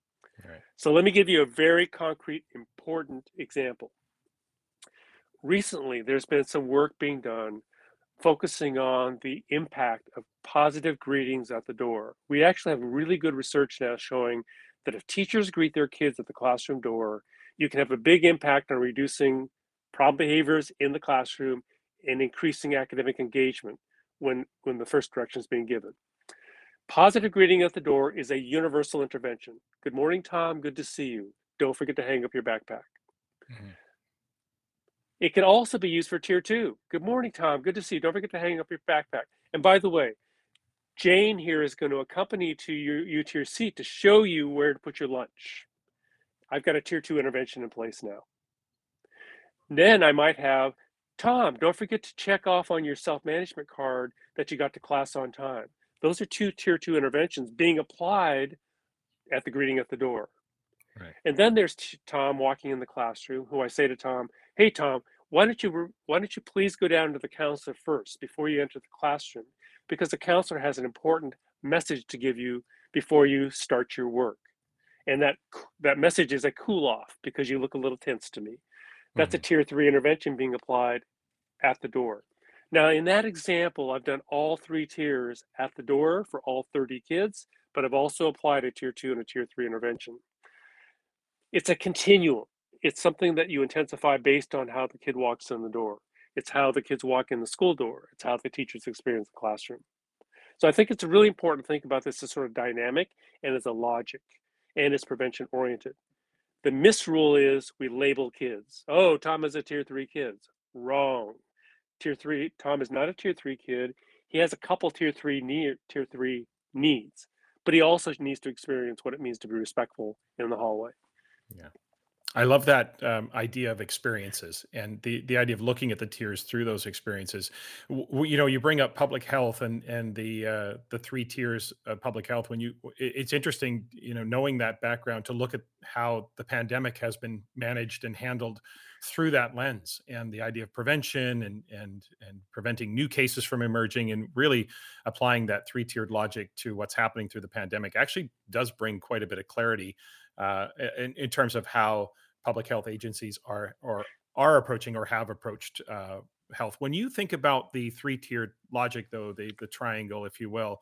Right. So let me give you a very concrete, important example. Recently, there's been some work being done focusing on the impact of positive greetings at the door. We actually have really good research now showing that if teachers greet their kids at the classroom door, you can have a big impact on reducing problem behaviors in the classroom and increasing academic engagement when, when the first direction is being given. Positive greeting at the door is a universal intervention. Good morning, Tom. Good to see you. Don't forget to hang up your backpack. Mm-hmm. It can also be used for tier two. Good morning, Tom. Good to see you. Don't forget to hang up your backpack. And by the way, Jane here is going to accompany to you, you to your seat to show you where to put your lunch. I've got a tier two intervention in place now. Then I might have, Tom, don't forget to check off on your self-management card that you got to class on time. Those are two tier two interventions being applied at the greeting at the door. Right. And then there's Tom walking in the classroom, who I say to Tom, "Hey Tom, why don't you why don't you please go down to the counselor first before you enter the classroom because the counselor has an important message to give you before you start your work. And that that message is a cool off because you look a little tense to me. That's mm-hmm. a tier three intervention being applied at the door. Now, in that example, I've done all three tiers at the door for all 30 kids, but I've also applied a tier two and a tier three intervention. It's a continuum. It's something that you intensify based on how the kid walks in the door. It's how the kids walk in the school door. It's how the teachers experience the classroom. So I think it's really important to think about this as sort of dynamic and as a logic and it's prevention oriented. The misrule is we label kids. Oh, Tom is a tier three kids. Wrong. Tier three, Tom is not a tier three kid. He has a couple tier three need, tier three needs, but he also needs to experience what it means to be respectful in the hallway. Yeah. I love that um, idea of experiences and the the idea of looking at the tiers through those experiences. W- you know, you bring up public health and and the uh, the three tiers of public health. When you, it's interesting, you know, knowing that background to look at how the pandemic has been managed and handled through that lens and the idea of prevention and and and preventing new cases from emerging and really applying that three tiered logic to what's happening through the pandemic actually does bring quite a bit of clarity uh, in, in terms of how public health agencies are or are approaching or have approached uh, health. When you think about the three-tiered logic, though the the triangle, if you will,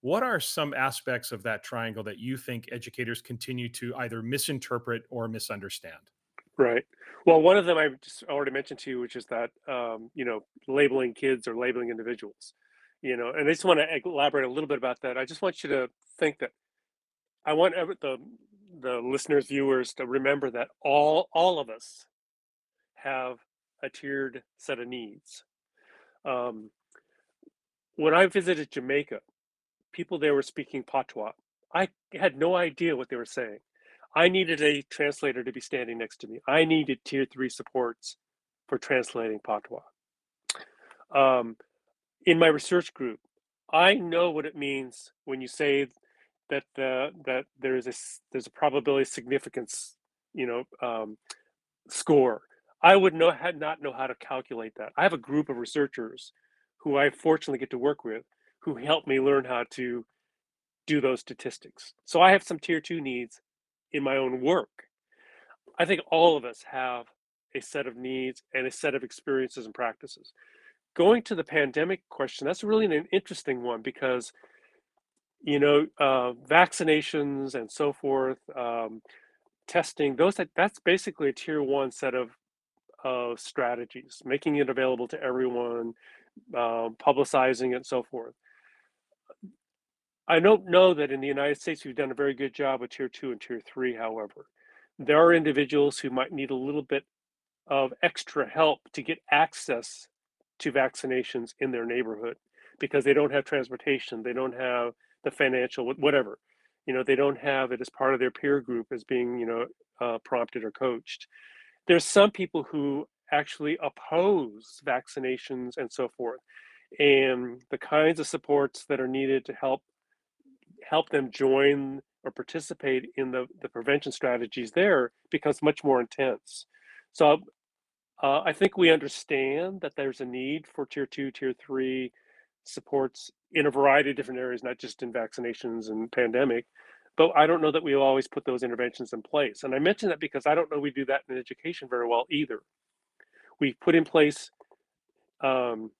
what are some aspects of that triangle that you think educators continue to either misinterpret or misunderstand? Right. Well, one of them I just already mentioned to you, which is that um, you know labeling kids or labeling individuals. You know, and I just want to elaborate a little bit about that. I just want you to think that I want the the listeners, viewers to remember that all all of us have a tiered set of needs. Um, when I visited Jamaica, people there were speaking patois. I had no idea what they were saying. I needed a translator to be standing next to me. I needed tier three supports for translating patois. Um, in my research group, I know what it means when you say that the that there is a there's a probability significance you know um, score. I would know had not know how to calculate that. I have a group of researchers who i fortunately get to work with who help me learn how to do those statistics. So i have some tier two needs in my own work. I think all of us have a set of needs and a set of experiences and practices. Going to the pandemic question, that's really an interesting one because, you know, uh, vaccinations and so forth, um, testing, those that that's basically a tier one set of of strategies, making it available to everyone, um, publicizing it, and so forth. I don't know that in the United States we've done a very good job with tier two and tier three, however. There are individuals who might need a little bit of extra help to get access to vaccinations in their neighborhood because they don't have transportation, they don't have the financial, whatever. You know, they don't have it as part of their peer group as being, you know, uh, prompted or coached. There's some people who actually oppose vaccinations and so forth. And the kinds of supports that are needed to help help them join or participate in the, the prevention strategies there becomes much more intense. So uh, I think we understand that there's a need for tier two, tier three supports in a variety of different areas, not just in vaccinations and pandemic. But I don't know that we always put those interventions in place. And I mention that because I don't know we do that in education very well either. We put in place um,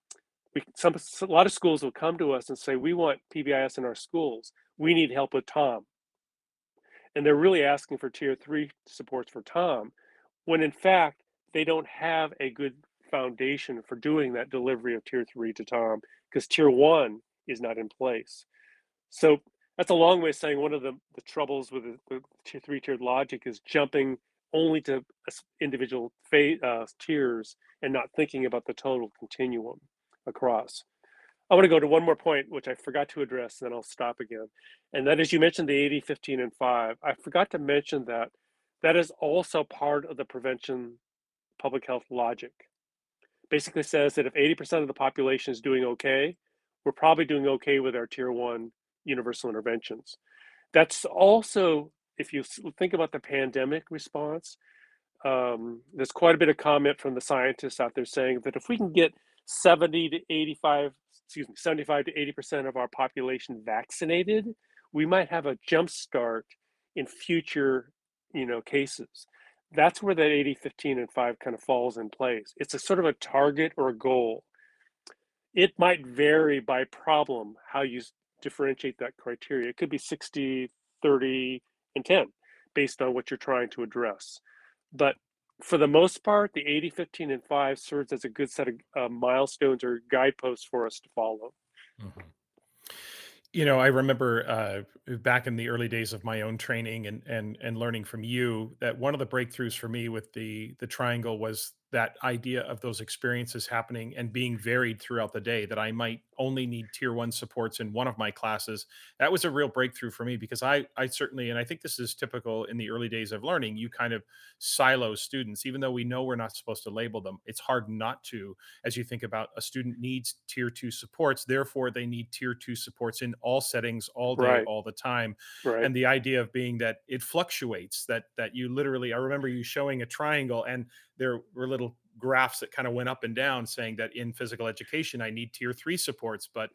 we some a lot of schools will come to us and say we want PBIS in our schools. We need help with Tom, and they're really asking for tier three supports for Tom, when in fact they don't have a good foundation for doing that delivery of tier three to Tom because tier one is not in place. So that's a long way of saying one of the, the troubles with the, the three tiered logic is jumping only to individual fa- uh, tiers and not thinking about the total continuum across. I want to go to one more point, which I forgot to address, and then I'll stop again. And that is you mentioned the 80, 15, and 5. I forgot to mention that that is also part of the prevention public health logic. Basically says that if 80% of the population is doing okay, we're probably doing okay with our tier one universal interventions. That's also, if you think about the pandemic response, um, there's quite a bit of comment from the scientists out there saying that if we can get 70 to 85, excuse me, 75 to 80% of our population vaccinated, we might have a jump start in future, you know, cases. That's where that 80, 15, and 5 kind of falls in place. It's a sort of a target or a goal. It might vary by problem how you differentiate that criteria. It could be 60, 30, and 10 based on what you're trying to address. But for the most part, the 80, 15, and 5 serves as a good set of uh, milestones or guideposts for us to follow. Mm-hmm. You know, I remember uh, back in the early days of my own training and and and learning from you that one of the breakthroughs for me with the the triangle was that idea of those experiences happening and being varied throughout the day that i might only need tier one supports in one of my classes that was a real breakthrough for me because i i certainly and i think this is typical in the early days of learning you kind of silo students even though we know we're not supposed to label them it's hard not to as you think about a student needs tier two supports therefore they need tier two supports in all settings all day right. all the time right. and the idea of being that it fluctuates that that you literally i remember you showing a triangle and there were little graphs that kind of went up and down saying that in physical education I need tier 3 supports but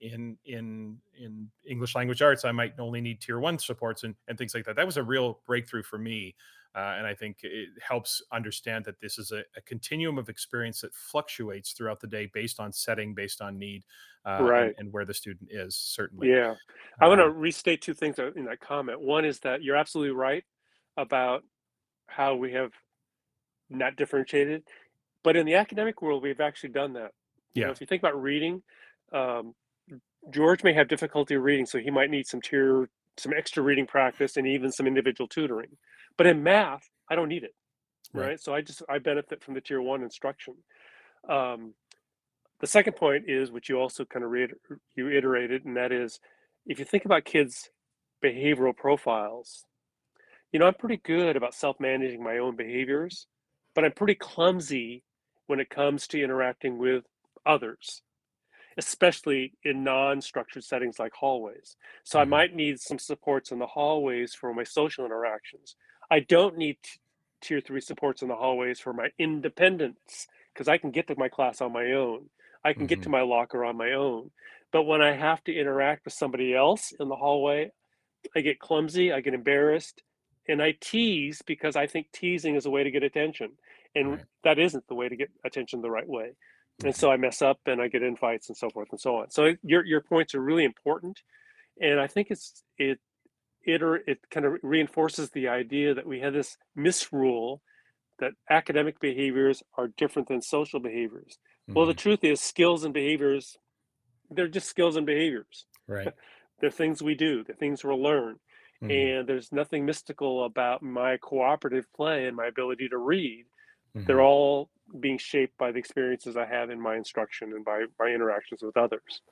in in in English language arts I might only need tier 1 supports and, and things like that. That was a real breakthrough for me. Uh, and I think it helps understand that this is a, a, continuum of experience that fluctuates throughout the day based on setting, based on need, uh, right. and, and, where the student is. Certainly, yeah. I want to um, restate two things in that comment. One is that you're absolutely right about how we have not differentiated. But in the academic world, we've actually done that. You know, if you think about reading, um, George may have difficulty reading, so he might need some tier, some extra reading practice, and even some individual tutoring. But in math, I don't need it, right? right? So I just I benefit from the tier one instruction. Um, the second point is, which you also kind of reiter- you iterated, and that is, if you think about kids' behavioral profiles, you know, I'm pretty good about self-managing my own behaviors but I'm pretty clumsy when it comes to interacting with others, especially in non structured settings like hallways. So I mm-hmm. might need some supports in the hallways for my social interactions. I don't need t- tier three supports in the hallways for my independence because I can get to my class on my own. I can mm-hmm. get to mm-hmm. my locker on my own. But when I have to interact with somebody else in the hallway, I get clumsy, I get embarrassed, and I tease because I think teasing is a way to get attention and Right. that isn't the way to get attention the right way. And so I mess up and I get in fights and so forth and so on. So your your points are really important, and I think it's it it or it kind of reinforces the idea that we have this misrule that academic behaviors are different than social behaviors. Well, the Mhm. truth is, skills and behaviors, they're just skills and behaviors. right. (laughs) They're things we do, they're things we'll learn. Mhm. And there's nothing mystical about my cooperative play and my ability to read. Mhm. They're all being shaped by the experiences I have in my instruction and by my interactions with others.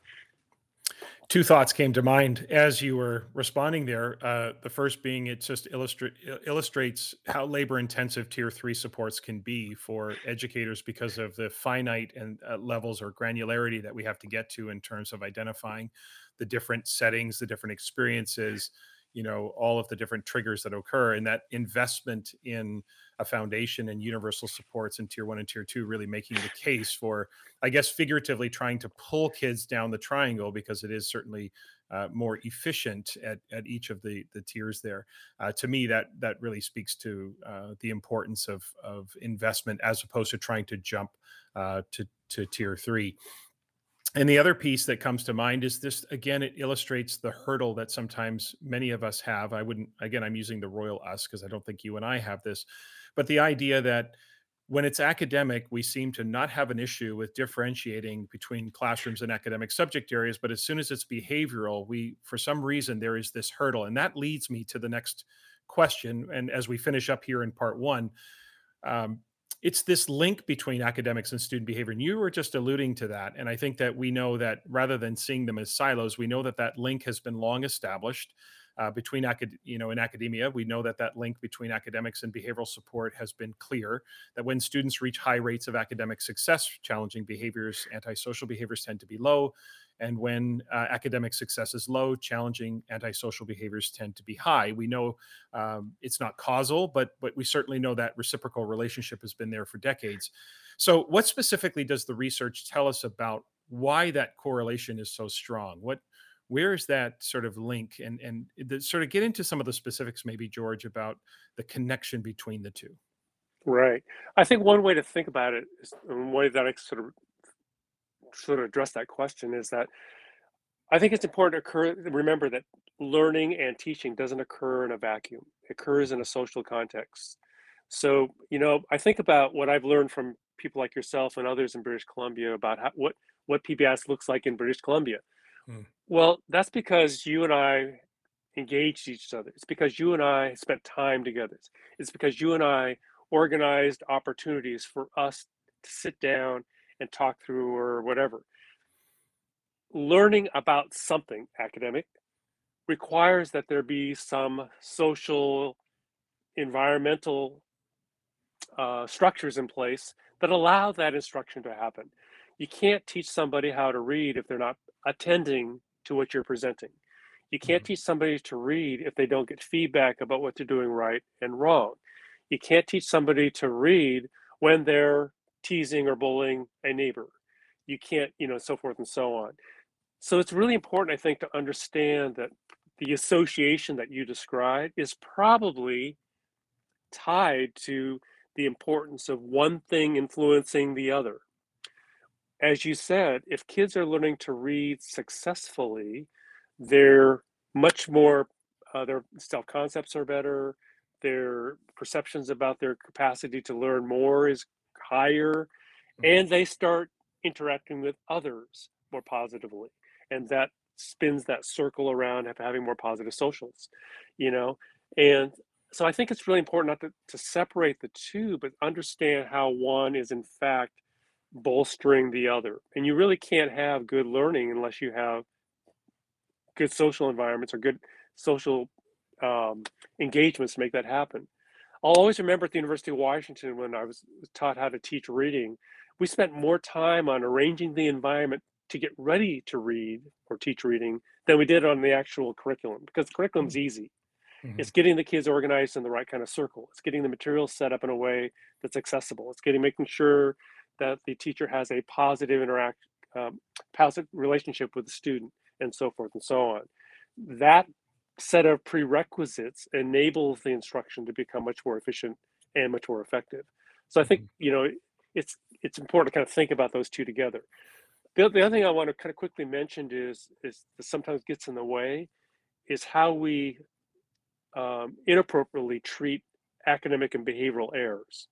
Two thoughts came to mind as you were responding there. Uh, the first being it just illustrate, illustrates how labor intensive tier three supports can be for educators because of the finite and uh, levels or granularity that we have to get to in terms of identifying the different settings, the different experiences, you know, all of the different triggers that occur. And that investment in a foundation and universal supports in tier one and tier two really making the case for I guess figuratively trying to pull kids down the triangle because it is certainly uh, more efficient at, at each of the the tiers there. Uh, to me, that that really speaks to uh, the importance of of investment as opposed to trying to jump uh, to to tier three. And the other piece that comes to mind is this again, it illustrates the hurdle that sometimes many of us have. I wouldn't, again, I'm using the royal us because I don't think you and I have this, but the idea that when it's academic, we seem to not have an issue with differentiating between classrooms and academic subject areas. But as soon as it's behavioral, we, for some reason, there is this hurdle. And that leads me to the next question. And as we finish up here in part one, um, it's this link between academics and student behavior. And you were just alluding to that. And I think that we know that rather than seeing them as silos, we know that that link has been long established uh, between acad- you know in academia we know that that link between academics and behavioral support has been clear that when students reach high rates of academic success challenging behaviors antisocial behaviors tend to be low and when uh, academic success is low challenging antisocial behaviors tend to be high. We know um, it's not causal but but we certainly know that reciprocal relationship has been there for decades. So what specifically does the research tell us about why that correlation is so strong? What where is that sort of link? And and the, sort of get into some of the specifics maybe george about the connection between the two. Right. I think one way to think about it is one way that I sort of sort of address that question is that I think it's important to occur, remember that learning and teaching doesn't occur in a vacuum. It occurs in a social context. So, you know, I think about what I've learned from people like yourself and others in British Columbia about how, what what PBS looks like in British Columbia. Hmm. Well, that's because you and I engaged each other. It's because you and I spent time together. It's because you and I organized opportunities for us to sit down and talk through or whatever. Learning about something academic requires that there be some social, environmental uh, structures in place that allow that instruction to happen. You can't teach somebody how to read if they're not attending to what you're presenting. You can't Mhm. teach somebody to read if they don't get feedback about what they're doing right and wrong. You can't teach somebody to read when they're teasing or bullying a neighbor. You can't, you know, so forth and so on. So it's really important, I think, to understand that the association that you describe is probably tied to the importance of one thing influencing the other. As you said, if kids are learning to read successfully, they're much more, uh, their self concepts are better, their perceptions about their capacity to learn more is higher, Mhm. and they start interacting with others more positively. And that spins that circle around of having more positive socials, you know? And so I think it's really important not to, to separate the two, but understand how one is in fact bolstering the other. And you really can't have good learning unless you have good social environments or good social um, engagements to make that happen. I'll always remember at the University of Washington when I was taught how to teach reading, we spent more time on arranging the environment to get ready to read or teach reading than we did on the actual curriculum because the curriculum's easy. Mhm. It's getting the kids organized in the right kind of circle. It's getting the materials set up in a way that's accessible. It's getting making sure that the teacher has a positive interact, um, positive relationship with the student, and so forth and so on. That set of prerequisites enables the instruction to become much more efficient and much more effective. So I think mm-hmm. you know it's it's important to kind of think about those two together. The, the other thing I want to kind of quickly mention is is that sometimes gets in the way is how we um, inappropriately treat academic and behavioral errors.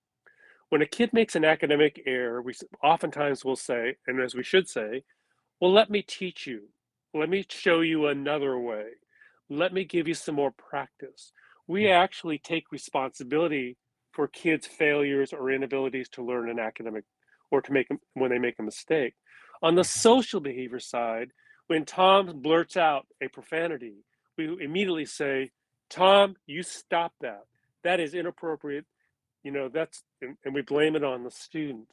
When a kid makes an academic error, we oftentimes will say, and as we should say, well, let me teach you. Let me show you another way. Let me give you some more practice. We actually take responsibility for kids' failures or inabilities to learn an academic or to make when they make a mistake. On the mm-hmm. social behavior side, when Tom blurts out a profanity, we immediately say, Tom, you stop that. That is inappropriate. You know, that's, and, and we blame it on the student.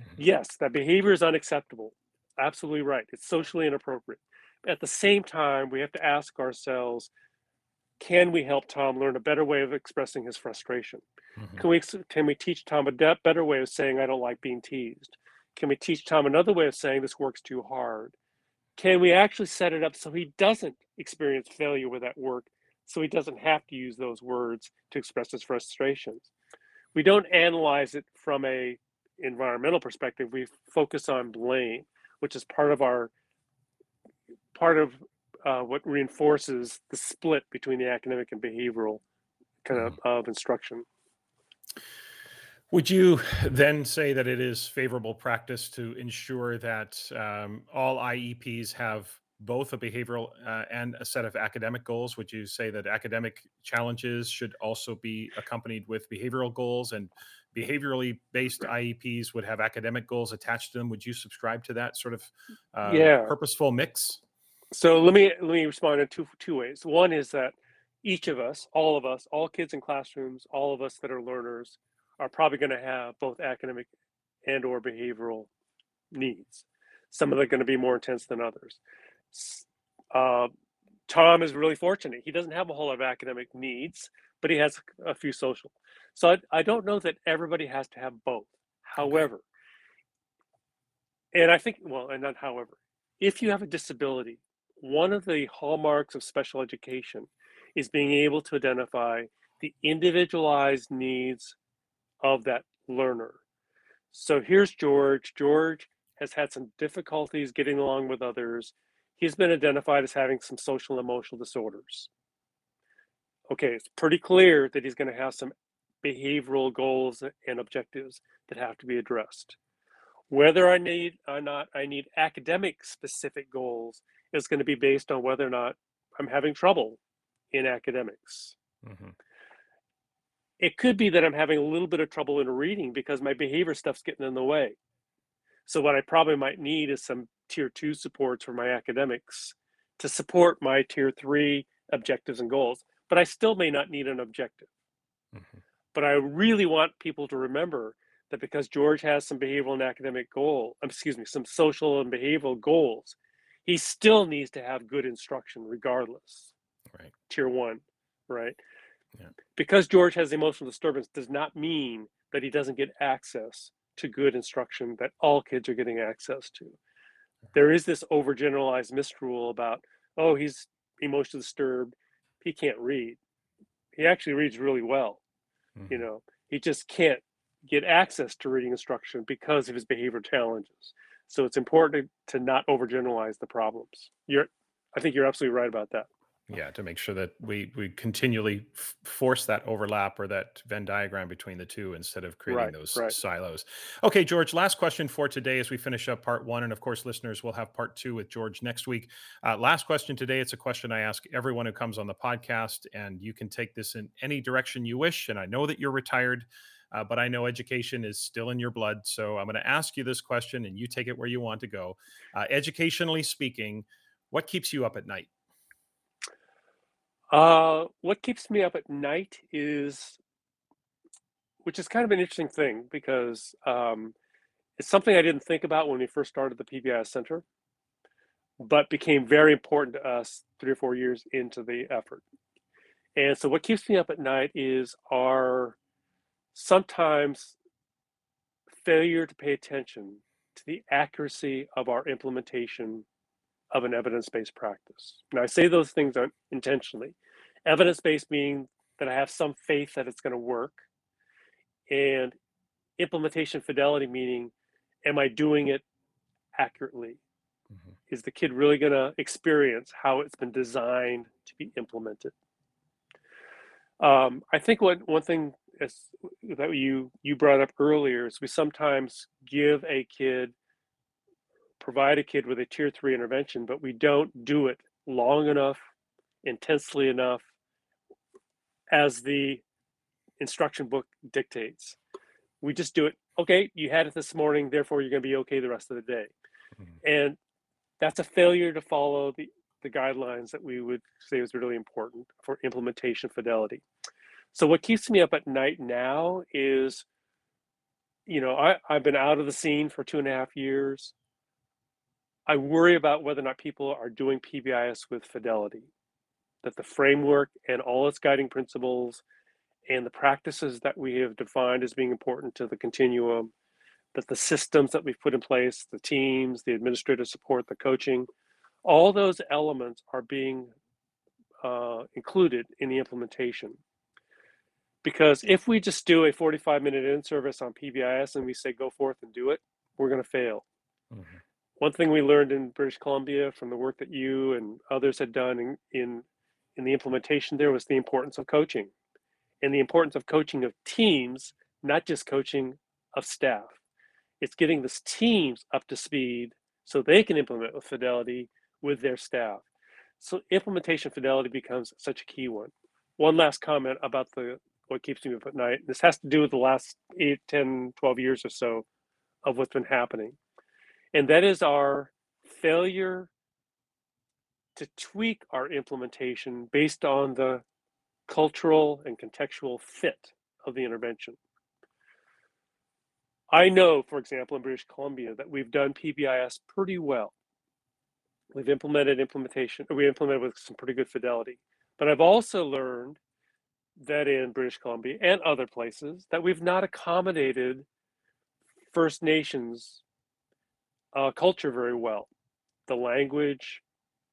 Mm-hmm. Yes, that behavior is unacceptable. Absolutely right. It's socially inappropriate. At the same time, we have to ask ourselves, can we help Tom learn a better way of expressing his frustration? Mm-hmm. Can we can we teach Tom a de- better way of saying I don't like being teased? Can we teach Tom another way of saying this works too hard? Can we actually set it up so he doesn't experience failure with that work so he doesn't have to use those words to express his frustrations. We don't analyze it from a environmental perspective. We focus on blame, which is part of our part of uh, what reinforces the split between the academic and behavioral kind of, mm-hmm. of instruction. Would you then say that it is favorable practice to ensure that um, all IEPs have both a behavioral uh, and a set of academic goals? Would you say that academic challenges should also be accompanied with behavioral goals and behaviorally based IEPs would have academic goals attached to them? Would you subscribe to that sort of uh, yeah. purposeful mix? So let me let me respond in two two ways. One is that each of us, all of us, all kids in classrooms, all of us that are learners, are probably going to have both academic and or behavioral needs. Some of them are going to be more intense than others. Uh, Tom is really fortunate. He doesn't have a whole lot of academic needs, but he has a few social. So I, I don't know that everybody has to have both. However, and I think, well, and not however, if you have a disability, one of the hallmarks of special education is being able to identify the individualized needs of that learner. So here's George. George has had some difficulties getting along with others he's been identified as having some social and emotional disorders. Okay, it's pretty clear that he's going to have some behavioral goals and objectives that have to be addressed. Whether I need or not I need academic specific goals is going to be based on whether or not I'm having trouble in academics. Mm-hmm. It could be that I'm having a little bit of trouble in reading because my behavior stuff's getting in the way. So what I probably might need is some tier two supports for my academics to support my tier three objectives and goals, but I still may not need an objective. Mm-hmm. But I really want people to remember that because George has some behavioral and academic goal, um, excuse me, some social and behavioral goals, he still needs to have good instruction regardless. Right. Tier one, right? Yeah. Because George has emotional disturbance does not mean that he doesn't get access to good instruction that all kids are getting access to there is this overgeneralized misrule about, oh, he's emotionally disturbed, he can't read. He actually reads really well. Mm-hmm. You know, he just can't get access to reading instruction because of his behavior challenges. So it's important to, not overgeneralize the problems. You're, I think you're absolutely right about that yeah to make sure that we we continually f- force that overlap or that venn diagram between the two instead of creating right, those right. silos okay george last question for today as we finish up part one and of course listeners will have part two with george next week uh, last question today it's a question i ask everyone who comes on the podcast and you can take this in any direction you wish and i know that you're retired uh, but I know education is still in your blood. So I'm going to ask you this question and you take it where you want to go. Uh, educationally speaking, what keeps you up at night? Uh, what keeps me up at night is, which is kind of an interesting thing because um, it's something I didn't think about when we first started the PBIS Center, but became very important to us three or four years into the effort. And so, what keeps me up at night is our sometimes failure to pay attention to the accuracy of our implementation of an evidence-based practice. Now I say those things intentionally. Evidence-based meaning that I have some faith that it's going to work. And implementation fidelity meaning am I doing it accurately? Mm-hmm. Is the kid really going to experience how it's been designed to be implemented? Um, I think what one thing is, that you you brought up earlier is we sometimes give a kid, provide a kid with a tier three intervention, but we don't do it long enough, intensely enough, as the instruction book dictates. We just do it. Okay, you had it this morning, therefore you're going to be okay the rest of the day. Mm-hmm. And that's a failure to follow the, the guidelines that we would say is really important for implementation fidelity. So what keeps me up at night now is, you know, I, I've been out of the scene for two and a half years. I worry about whether or not people are doing PBIS with fidelity, that the framework and all its guiding principles and the practices that we have defined as being important to the continuum that the systems that we've put in place, the teams, the administrative support, the coaching, all those elements are being uh, included in the implementation. Because if we just do a 45 minute in service on PBIS and we say go forth and do it, we're going to fail. Mm-hmm. One thing we learned in British Columbia from the work that you and others had done in, in, in the implementation there was the importance of coaching and the importance of coaching of teams, not just coaching of staff. It's getting the teams up to speed so they can implement with fidelity with their staff. So implementation fidelity becomes such a key one. One last comment about the what keeps me up at night. This has to do with the last 8, 10, 12 years or so of what's been happening. And that is our failure to tweak our implementation based on the cultural and contextual fit of the intervention. I know, for example, in British Columbia, that we've done PBIS pretty well. We've implemented implementation, we implemented with some pretty good fidelity. But I've also learned that in British Columbia and other places that we've not accommodated First Nations uh, culture very well. The language,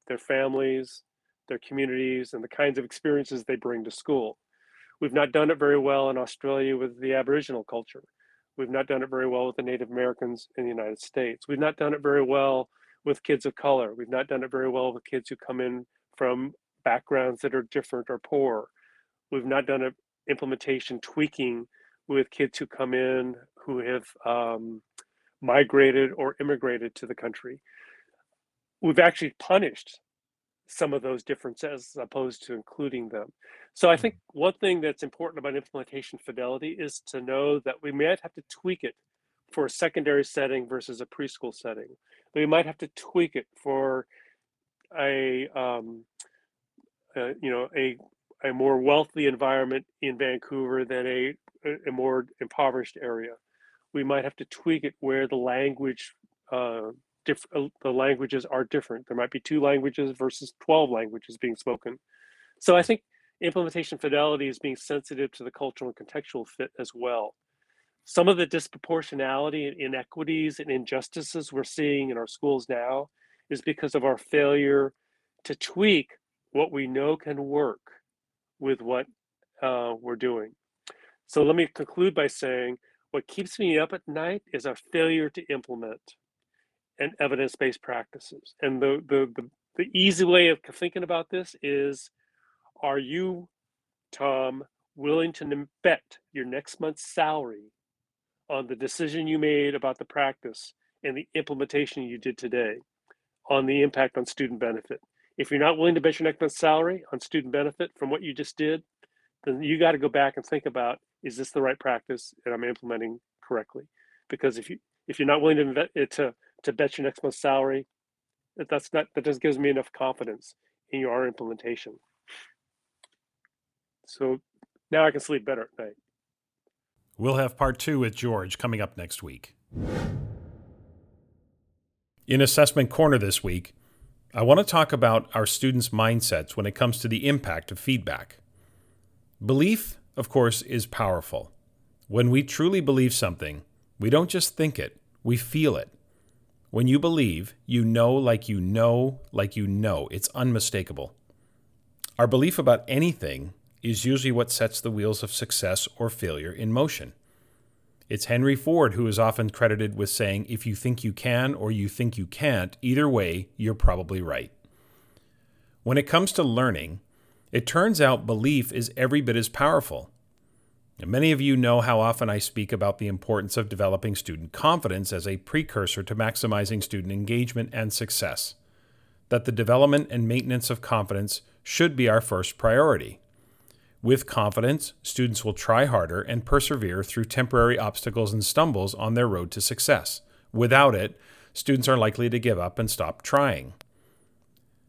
their families, their communities, and the kinds of experiences they bring to school. We've not done it very well in Australia with the Aboriginal culture. We've not done it very well with the Native Americans in the United States. We've not done it very well with kids of color. We've not done it very well with kids who come in from backgrounds that are different or poor. We've not done an implementation tweaking with kids who come in who have um, migrated or immigrated to the country. We've actually punished some of those differences as opposed to including them. So I think mm-hmm. one thing that's important about implementation fidelity is to know that we might have to tweak it for a secondary setting versus a preschool setting. We might have to tweak it for a um, uh, you know a a more wealthy environment in Vancouver than a a more impoverished area. We might have to tweak it where the language uh, diff- uh, the languages are different. There might be two languages versus 12 languages being spoken. So I think implementation fidelity is being sensitive to the cultural and contextual fit as well. Some of the disproportionality and inequities and injustices we're seeing in our schools now is because of our failure to tweak what we know can work with what uh, we're doing. So let me conclude by saying what keeps me up at night is our failure to implement and evidence-based practices. And the, the, the, the easy way of thinking about this is, are you, Tom, willing to bet your next month's salary on the decision you made about the practice and the implementation you did today on the impact on student benefit? If you're not willing to bet your next month's salary on student benefit from what you just did, then you got to go back and think about, is this the right practice and I'm implementing correctly? Because if you if you're not willing to invest, eh, to to bet your next month's salary, that's not that just gives me enough confidence in your implementation. So now I can sleep better at night. We'll have part two with George coming up next week. In Assessment Corner this week, I want to talk about our students' mindsets when it comes to the impact of feedback. Belief, of course, is powerful. When we truly believe something, we don't just think it, we feel it. When you believe, you know like you know like you know. It's unmistakable. Our belief about anything is usually what sets the wheels of success or failure in motion. It's Henry Ford who is often credited with saying, if you think you can or you think you can't, either way, you're probably right. When it comes to learning, it turns out belief is every bit as powerful. And many of you know how often I speak about the importance of developing student confidence as a precursor to maximizing student engagement and success. That the development and maintenance of confidence should be our first priority. With confidence, students will try harder and persevere through temporary obstacles and stumbles on their road to success. Without it, students are likely to give up and stop trying.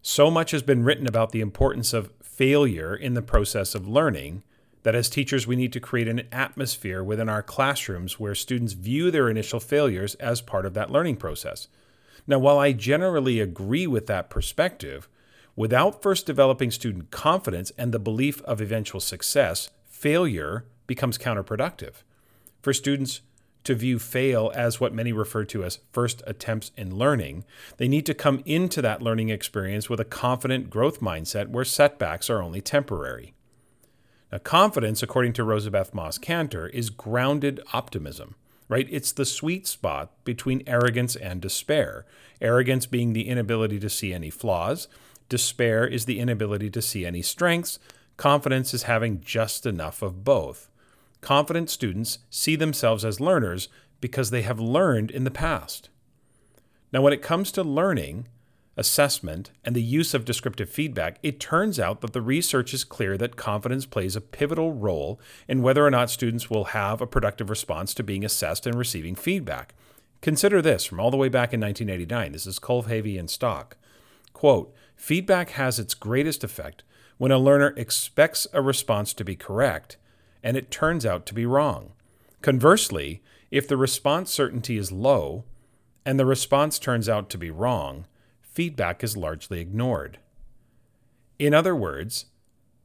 So much has been written about the importance of failure in the process of learning that as teachers we need to create an atmosphere within our classrooms where students view their initial failures as part of that learning process. Now, while I generally agree with that perspective, without first developing student confidence and the belief of eventual success, failure becomes counterproductive. For students to view fail as what many refer to as first attempts in learning, they need to come into that learning experience with a confident growth mindset where setbacks are only temporary. Now, confidence, according to Rosabeth Moss Kanter, is grounded optimism, right? It's the sweet spot between arrogance and despair. Arrogance being the inability to see any flaws, despair is the inability to see any strengths, confidence is having just enough of both. Confident students see themselves as learners because they have learned in the past. Now, when it comes to learning, assessment, and the use of descriptive feedback, it turns out that the research is clear that confidence plays a pivotal role in whether or not students will have a productive response to being assessed and receiving feedback. Consider this from all the way back in 1989. This is Kulhavy and Stock. Quote, feedback has its greatest effect when a learner expects a response to be correct and it turns out to be wrong. Conversely, if the response certainty is low and the response turns out to be wrong, feedback is largely ignored. In other words,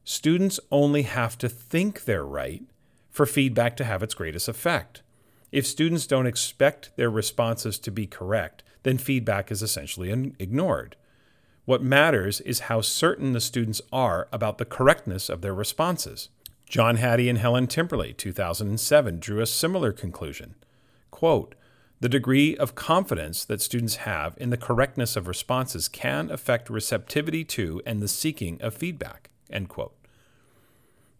students only have to think they're right for feedback to have its greatest effect. If students don't expect their responses to be correct, then feedback is essentially ignored. What matters is how certain the students are about the correctness of their responses. John Hattie and Helen Timperley, 2007, drew a similar conclusion. Quote, the degree of confidence that students have in the correctness of responses can affect receptivity to and the seeking of feedback. End quote.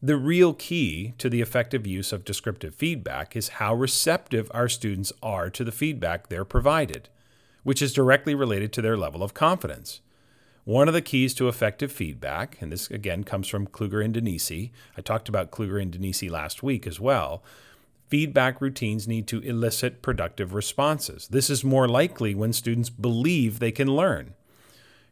The real key to the effective use of descriptive feedback is how receptive our students are to the feedback they're provided, which is directly related to their level of confidence. One of the keys to effective feedback, and this again comes from Kluger and Denisi, I talked about Kluger and Denisi last week as well, feedback routines need to elicit productive responses. This is more likely when students believe they can learn.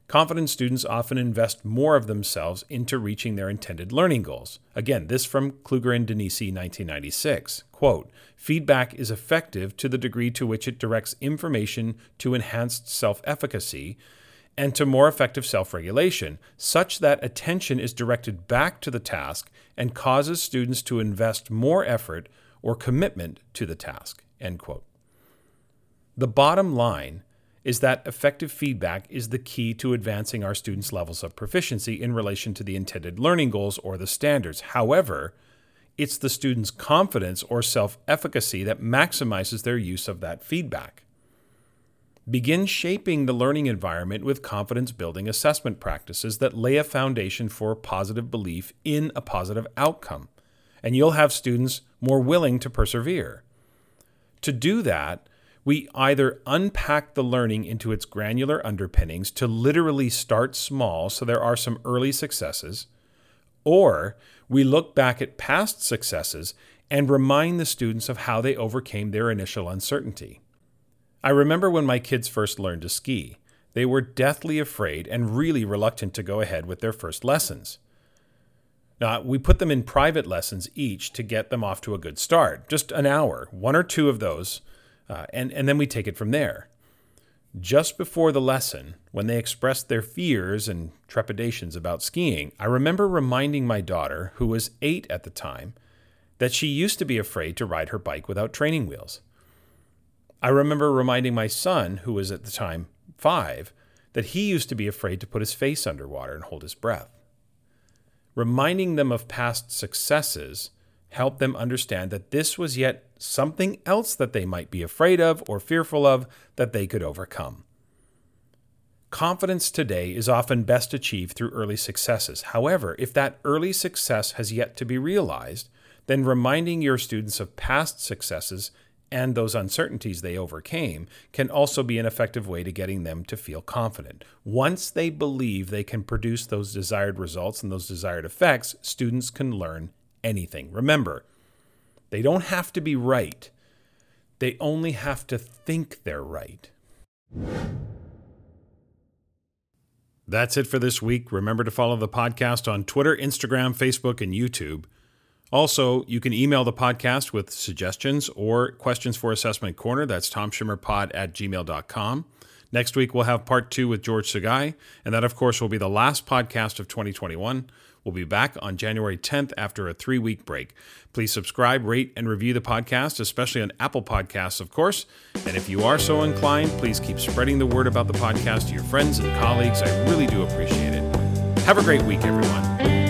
Confident students often invest more of themselves into reaching their intended learning goals. Again, this from Kluger and Denisi, 1996. Quote, feedback is effective to the degree to which it directs information to enhanced self efficacy and to more effective self regulation, such that attention is directed back to the task and causes students to invest more effort or commitment to the task. End quote. The bottom line is that effective feedback is the key to advancing our students' levels of proficiency in relation to the intended learning goals or the standards. However, it's the student's confidence or self efficacy that maximizes their use of that feedback. Begin shaping the learning environment with confidence building assessment practices that lay a foundation for positive belief in a positive outcome and you'll have students more willing to persevere. To do that, we either unpack the learning into its granular underpinnings to literally start small so there are some early successes, or we look back at past successes and remind the students of how they overcame their initial uncertainty. I remember when my kids first learned to ski. They were deathly afraid and really reluctant to go ahead with their first lessons. Now, we put them in private lessons each to get them off to a good start, just an hour, one or two of those, uh, and, and then we take it from there. Just before the lesson, when they expressed their fears and trepidations about skiing, I remember reminding my daughter, who was eight at the time, that she used to be afraid to ride her bike without training wheels. I remember reminding my son, who was at the time five, that he used to be afraid to put his face underwater and hold his breath. Reminding them of past successes helped them understand that this was yet something else that they might be afraid of or fearful of that they could overcome. Confidence today is often best achieved through early successes. However, if that early success has yet to be realized, then reminding your students of past successes and those uncertainties they overcame can also be an effective way to getting them to feel confident. Once they believe they can produce those desired results and those desired effects, students can learn anything. Remember, they don't have to be right, they only have to think they're right. That's it for this week. Remember to follow the podcast on Twitter, Instagram, Facebook, and YouTube. Also, you can email the podcast with suggestions or questions for Assessment Corner. That's tomschimmerpod at gmail.com. Next week, we'll have part two with George Sugai, and that, of course, will be the last podcast of 2021. We'll be back on January 10th after a three week break. Please subscribe, rate, and review the podcast, especially on Apple Podcasts, of course. And if you are so inclined, please keep spreading the word about the podcast to your friends and colleagues. I really do appreciate it. Have a great week, everyone.